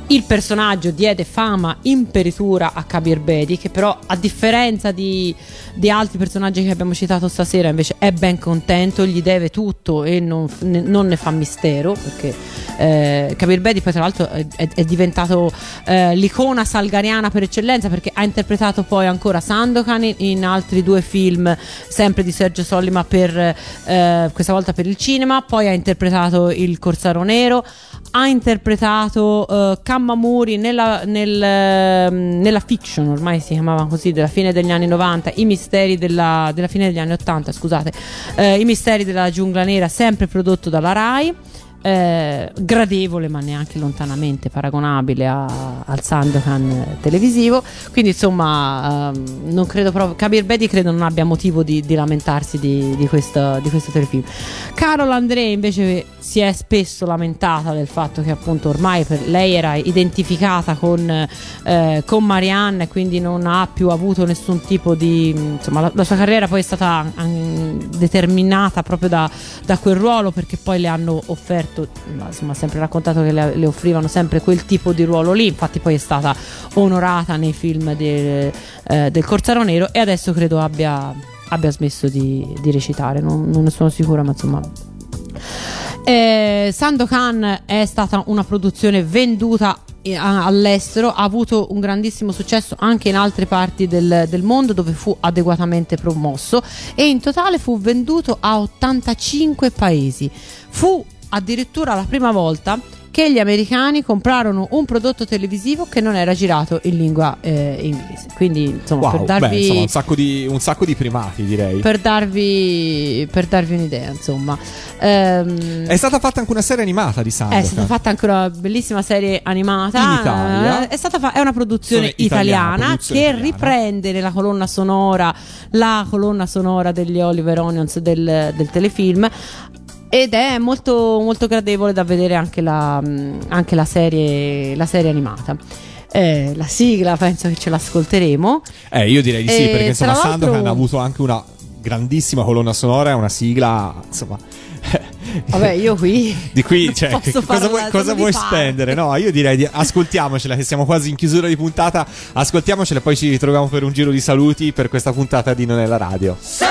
il personaggio diede fama imperitura a Kabir Bedi, che però a differenza di, di altri personaggi che abbiamo citato stasera, invece è ben contento, gli deve tutto e non, ne, non ne fa mistero, perché eh, Kabir Bedi poi tra l'altro è, è- diventato eh, l'icona salgariana per eccellenza, perché ha interpretato poi ancora Sandokan in, in altri due film, sempre di Sergio Sollima per eh, questa volta per il cinema, poi ha interpretato il Corsaro Nero, ha interpretato eh, Kammamuri nella, nel, ehm, nella fiction, ormai si chiamava così, della fine degli anni 90, i misteri della, della fine degli anni 80, scusate, eh, i misteri della giungla nera, sempre prodotto dalla RAI. Eh, gradevole ma neanche lontanamente paragonabile a- al Sandokan televisivo. Quindi insomma ehm, non credo proprio Kabir Bedi credo non abbia motivo di, di lamentarsi di, di questo, di questo telefilm. Carol André invece si è spesso lamentata del fatto che appunto ormai lei era identificata con, eh, con Marianne e quindi non ha più avuto nessun tipo di insomma la, la sua carriera poi è stata mm, determinata proprio da, da quel ruolo perché poi le hanno offerto insomma ha sempre raccontato che le, le offrivano sempre quel tipo di ruolo lì. Infatti poi è stata onorata nei film del, eh, del Corsaro Nero e adesso credo abbia, abbia smesso di, di recitare. Non, non ne sono sicura ma insomma. Eh, Sandokan è stata una produzione venduta eh, all'estero, ha avuto un grandissimo successo anche in altre parti del, del mondo dove fu adeguatamente promosso e in totale fu venduto a 85 paesi. Fu addirittura la prima volta che gli americani comprarono un prodotto televisivo che non era girato in lingua eh, inglese. Quindi, insomma, Wow, per darvi beh, insomma, un sacco, di, un sacco di primati, direi. per darvi, per darvi un'idea, insomma. Ehm, È stata fatta anche una serie animata di Sandokan. è stata fatta anche una bellissima serie animata. In Italia. Eh, È, stata fa- è una produzione Produzione italiana, italiana, produzione che italiana. riprende nella colonna sonora la colonna sonora degli Oliver Onions del, del telefilm. Ed è molto, molto gradevole da vedere anche la, mh, anche la, serie, la serie animata. Eh, la sigla penso che ce l'ascolteremo. Eh, io direi di sì, E perché insomma Sandokan ha avuto anche una grandissima colonna sonora e una sigla, insomma... Vabbè, io qui. Di qui, cioè, cosa vuoi, cosa vuoi spendere? No, io direi di ascoltiamocela, che siamo quasi in chiusura di puntata. Ascoltiamocela e poi ci ritroviamo per un giro di saluti per questa puntata di Non è la radio. Più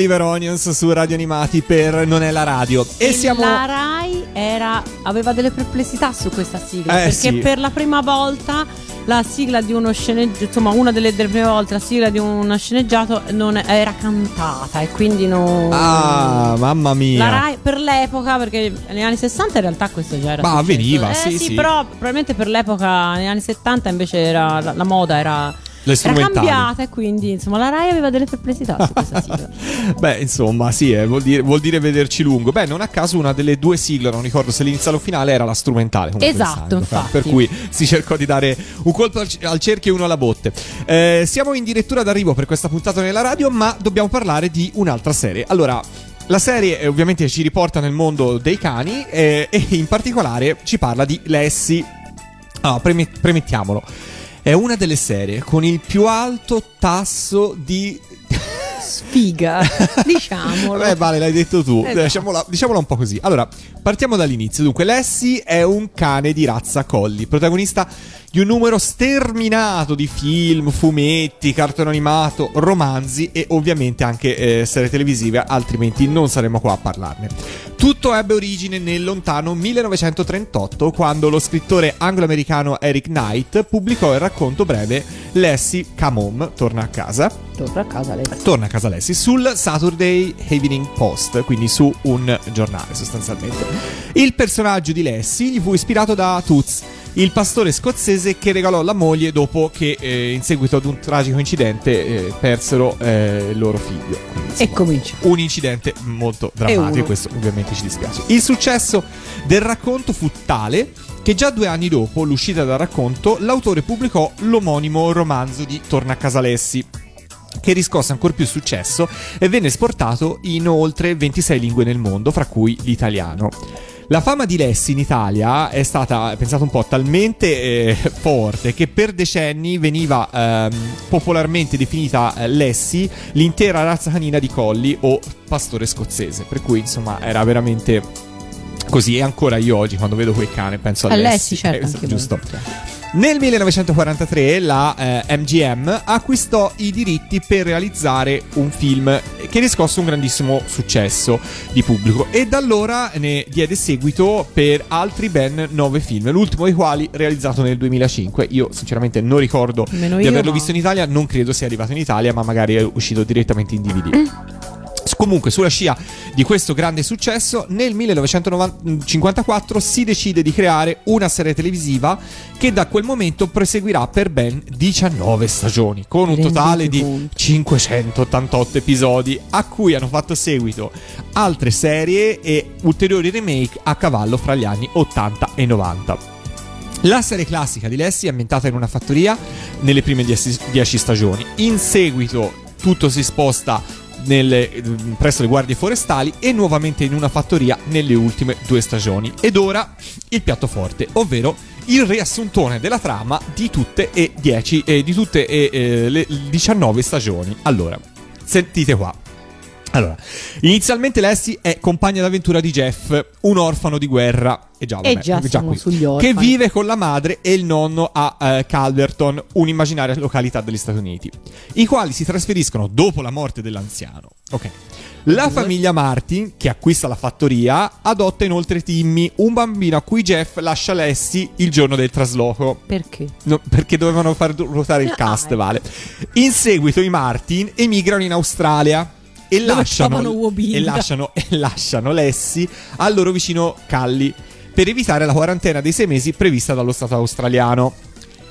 Oliver Onions su Radio Animati per Non è la radio. E siamo. La Rai era- aveva delle perplessità su questa sigla. Eh, perché sì. per la prima volta la sigla di uno sceneggiato, insomma, una delle, delle prime volte la sigla di uno sceneggiato non era cantata e quindi non. Ah, mamma mia. La Rai per l'epoca, perché negli anni 60 in realtà questo già era. Ma successo. avveniva, eh, sì, sì. però probabilmente per l'epoca, negli anni 70 invece era, la, la moda era. Le Era cambiata e quindi insomma la Rai aveva delle perplessità su questa sigla. Beh, insomma, sì, eh, vuol, dire, vuol dire vederci lungo. Beh, non a caso una delle due sigle, non ricordo se l'iniziale o finale, era la strumentale. Esatto, infatti. Per cui si cercò di dare un colpo al, al cerchio e uno alla botte. Eh, siamo in direttura d'arrivo per questa puntata nella radio, ma dobbiamo parlare di un'altra serie. Allora. La serie eh, ovviamente ci riporta nel mondo dei cani eh, e in particolare ci parla di Lassie. Ah, preme- premettiamolo. È una delle serie con il più alto tasso di Sfiga, diciamolo. Vabbè, vale, l'hai detto tu. Esatto. Diciamola, diciamola un po' così. Allora, partiamo dall'inizio. Dunque, Lassie è un cane di razza colli, protagonista di un numero sterminato di film, fumetti, cartone animato, romanzi e ovviamente anche eh, serie televisive, altrimenti non saremmo qua a parlarne. Tutto ebbe origine nel lontano 1938, quando lo scrittore anglo-americano Eric Knight pubblicò il racconto breve Lassie Come Home, torna a casa, Torna a casa lei. torna a casa Lassie sul Saturday Evening Post, quindi su un giornale sostanzialmente. Il personaggio di Lassie gli fu ispirato da Toots, il pastore scozzese che regalò la moglie dopo che eh, in seguito ad un tragico incidente eh, persero eh, il loro figlio. Quindi, E comincia. un incidente molto drammatico, uno. questo ovviamente ci dispiace. Il successo del racconto fu tale che già due anni dopo l'uscita del racconto, l'autore pubblicò l'omonimo romanzo di Torna a casa Lessi che riscosse ancora più successo e venne esportato in oltre 26 lingue nel mondo, fra cui l'italiano. La fama di Lessi in Italia è stata, pensate un po', talmente eh, forte che per decenni veniva ehm, popolarmente definita eh, Lessi l'intera razza canina di colli o pastore scozzese. Per cui, insomma, era veramente così. E ancora io oggi, quando vedo quel cane, penso a, A Lessi. Lessi, certo, Eh, giusto. voi. Nel 1943 la eh, MGM acquistò i diritti per realizzare un film che riscosse un grandissimo successo di pubblico e da allora ne diede seguito per altri ben nove film, l'ultimo dei quali realizzato nel 2005. Io sinceramente non ricordo Nemmeno di averlo ma- visto in Italia, non credo sia arrivato in Italia, ma magari è uscito direttamente in DVD. Comunque, sulla scia di questo grande successo, nel 1954 si decide di creare una serie televisiva che da quel momento proseguirà per ben 19 stagioni, con un totale di conto. 588 episodi, a cui hanno fatto seguito altre serie e ulteriori remake a cavallo fra gli anni 80 e 90. La serie classica di Lassie è ambientata in una fattoria nelle prime 10 stagioni. In seguito tutto si sposta nelle- eh, presso le guardie forestali e nuovamente in una fattoria nelle ultime due stagioni. Ed ora il piatto forte, ovvero il riassuntone della trama di tutte e 10 e di tutte e eh, le 19 stagioni. Allora, sentite qua. Allora, inizialmente Lassie è compagna d'avventura di Jeff, un orfano di guerra. E già, E vabbè, già siamo qui. Che vive con la madre e il nonno a eh, Calverton, un'immaginaria località degli Stati Uniti, i quali si trasferiscono dopo la morte dell'anziano. Ok. La famiglia Martin, che acquista la fattoria, adotta inoltre Timmy, un bambino a cui Jeff lascia Lassie il giorno del trasloco. Perché? No, perché dovevano far ruotare il Ah, cast, ecco. vale. In seguito i Martin emigrano in Australia e lasciano, e lasciano, e lasciano Lassie al loro vicino Calli per evitare la quarantena dei sei mesi prevista dallo Stato australiano.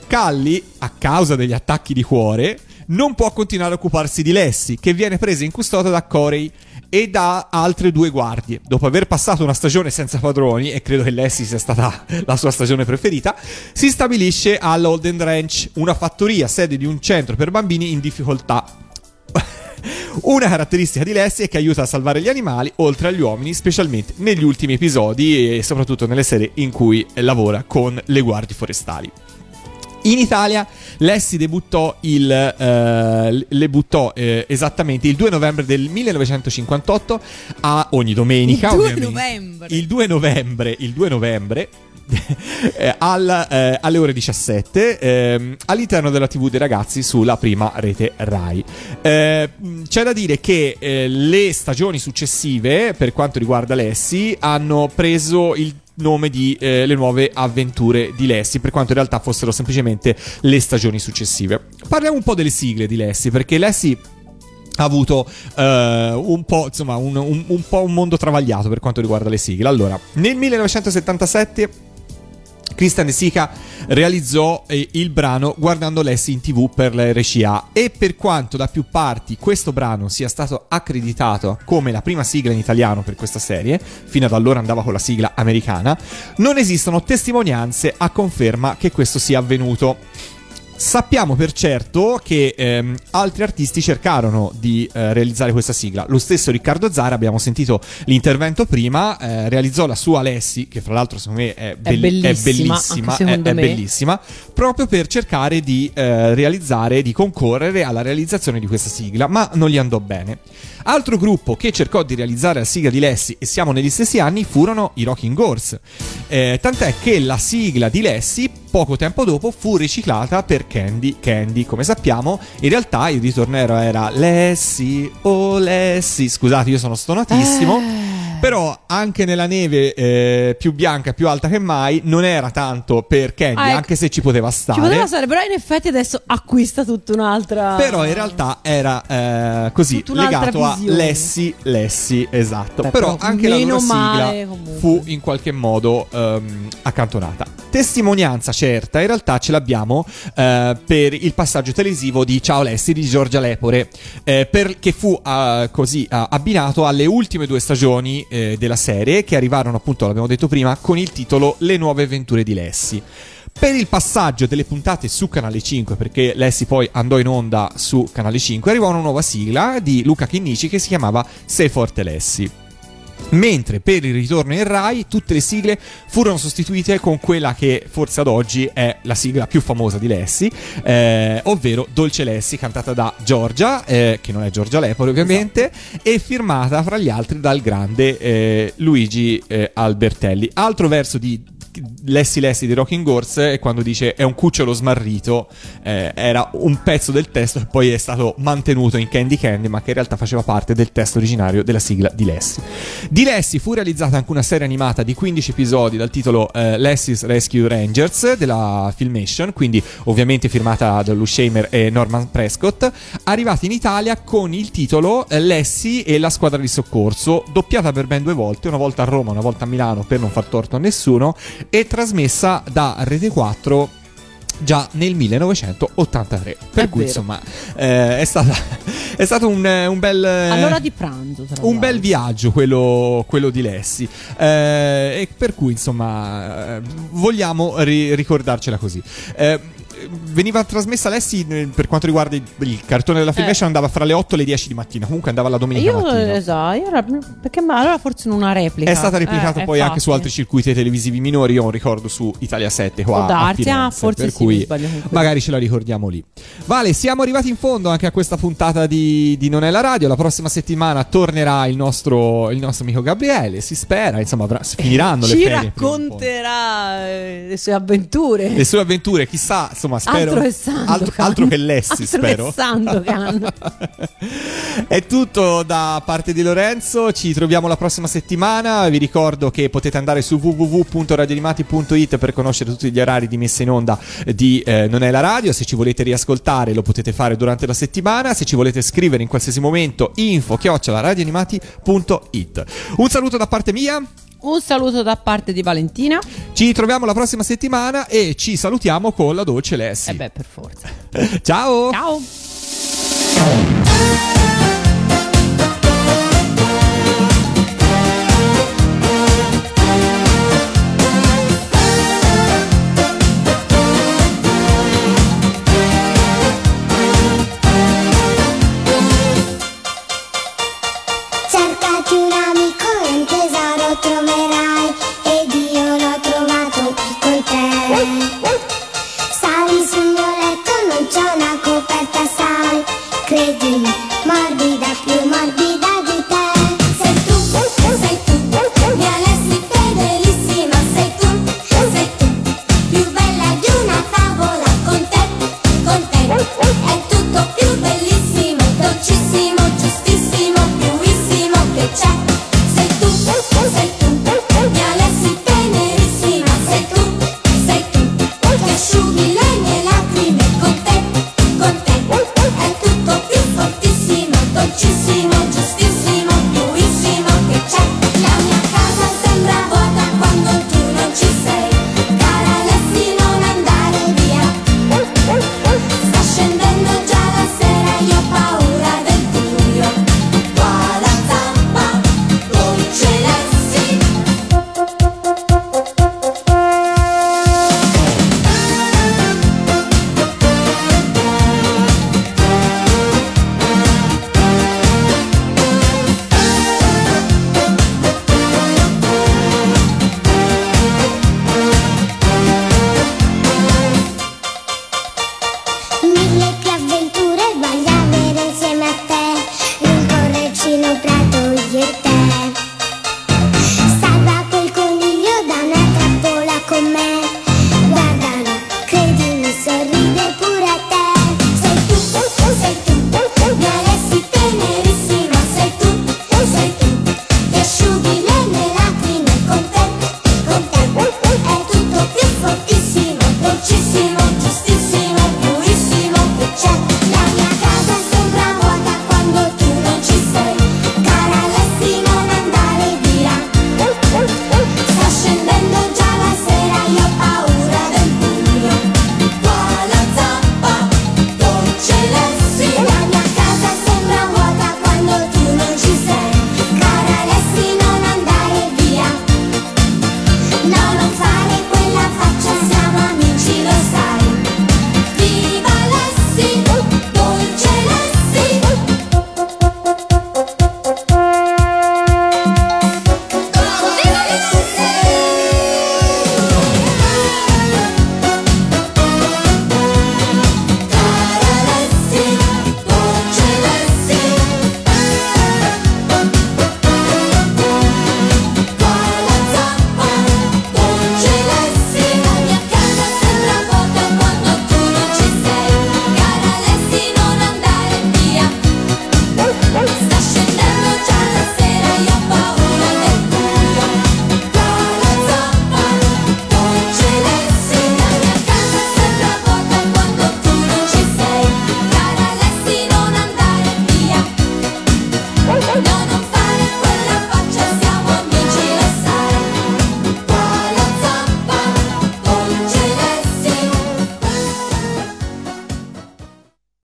Calli, a causa degli attacchi di cuore, non può continuare a occuparsi di Lassie, che viene presa in custodia da Corey e da altre due guardie. Dopo aver passato una stagione senza padroni, e credo che Lassie sia stata la sua stagione preferita, si stabilisce all'Holden Ranch, una fattoria sede di un centro per bambini in difficoltà. Una caratteristica di Lassie è che aiuta a salvare gli animali, oltre agli uomini, specialmente negli ultimi episodi e soprattutto nelle serie in cui lavora con le guardie forestali. In Italia Lessi debuttò il, eh, le buttò eh, esattamente il 2 novembre del 1958 a ogni domenica. Il 2 ovviamente. novembre. Il 2 novembre, il 2 novembre al, eh, alle ore 17 ehm, all'interno della TV dei ragazzi sulla prima rete Rai. Eh, c'è da dire che eh, le stagioni successive, per quanto riguarda Lessi, hanno preso il nome di eh, Le nuove avventure di Lessi, per quanto in realtà fossero semplicemente le stagioni successive. Parliamo un po' delle sigle di Lessi, perché Lessi ha avuto eh, un, po', insomma, un, un- un po' un mondo travagliato per quanto riguarda le sigle. Allora, nel 1977 Christian De Sica realizzò eh, il brano guardando Lessi in tv per la RCA e per quanto da più parti questo brano sia stato accreditato come la prima sigla in italiano per questa serie, fino ad allora andava con la sigla americana, non esistono testimonianze a conferma che questo sia avvenuto. Sappiamo per certo che ehm, altri artisti cercarono di eh, realizzare questa sigla. Lo stesso Riccardo Zara, abbiamo sentito l'intervento prima, eh, realizzò la sua Lessi, che fra l'altro secondo me è, È belli- bellissima, bellissima, è- secondo è me. bellissima, proprio per cercare di eh, realizzare, di concorrere alla realizzazione di questa sigla, ma non gli andò bene. Altro gruppo che cercò di realizzare la sigla di Lessi, e siamo negli stessi anni, furono i Rocking Horse. Eh, tant'è che la sigla di Lessi, poco tempo dopo, fu riciclata per Candy Candy. Come sappiamo, in realtà il ritornello era Lessi, oh Lessi. Scusate, io sono stonatissimo. Però anche nella neve eh, più bianca, più alta che mai, non era tanto per Candy, Ah, ecco. anche se ci poteva stare. Ci poteva stare, però in effetti adesso acquista tutta un'altra. Però in realtà era eh, così legato a. Lessi, Lessi, esatto. Beh, però però anche la loro male, sigla comunque. fu in qualche modo ehm, accantonata. Testimonianza certa, in realtà ce l'abbiamo eh, per il passaggio televisivo di Ciao Lessi di Giorgia Lepore, eh, per- che fu eh, così eh, abbinato alle ultime due stagioni eh, della serie, che arrivarono appunto, l'abbiamo detto prima, con il titolo Le nuove avventure di Lessi. Per il passaggio delle puntate su Canale 5, perché Lessi poi andò in onda su Canale 5, arrivò una nuova sigla di Luca Chinnici che si chiamava Sei forte Lessi. Mentre per il ritorno in Rai tutte le sigle furono sostituite con quella che forse ad oggi è la sigla più famosa di Lessi, eh, ovvero Dolce Lessi, cantata da Giorgia, eh, che non è Giorgia Lepore ovviamente, e firmata fra gli altri dal grande eh, Luigi eh, Albertelli. Altro verso di Lessi Lessi di Rocking Horse è quando dice è un cucciolo smarrito, eh, era un pezzo del testo che poi è stato mantenuto in Candy Candy, ma che in realtà faceva parte del testo originario della sigla di Lessi. Di Lessi fu realizzata anche una serie animata di 15 episodi dal titolo eh, Lessi's Rescue Rangers della Filmation, quindi ovviamente firmata da Lou Shamer e Norman Prescott, arrivata in Italia con il titolo eh, Lessi e la squadra di soccorso, doppiata per ben due volte, una volta a Roma, una volta a Milano per non far torto a nessuno, e trasmessa da Rete 4 già nel 1983. Per È cui vero. insomma eh, è, stata, è stato un, un bel... All'ora di pranzo, tra un bel viaggio quello, quello di Lessi Eh, e per cui insomma eh, vogliamo ri- ricordarcela così Eh, veniva trasmessa Lessi eh, per quanto riguarda il, il cartone della Filmation andava fra le 8 e le 10 di mattina comunque andava la domenica Io, mattina esatto, io era- perché ma allora forse in una replica. è stata replicata Eh, poi anche infatti. su altri circuiti televisivi minori. Io ricordo su Italia 7 qua Può a darsi, Firenze, ah, forse per sì, cui magari ce la ricordiamo lì. Vale, siamo arrivati in fondo anche a questa puntata di, di Non è la radio. La prossima settimana tornerà il nostro, il nostro amico Gabriele. Si spera, insomma, avrà- finiranno le Ci racconterà eh, le sue avventure. Le sue avventure, chissà, insomma, spero. Altro che Sandokan. altro, altro che Lessi, Altro spero. Sandokan. È tutto da parte di Lorenzo, ci troviamo la prossima settimana, vi ricordo che potete andare su www.radioanimati.it per conoscere tutti gli orari di messa in onda di eh, Non è la radio, se ci volete riascoltare lo potete fare durante la settimana, se ci volete scrivere in qualsiasi momento info radioanimati.it. Un saluto da parte mia, Un saluto da parte di Valentina. ci troviamo la prossima settimana e ci salutiamo con la dolce Lessi. E beh, per forza. Ciao! Ciao.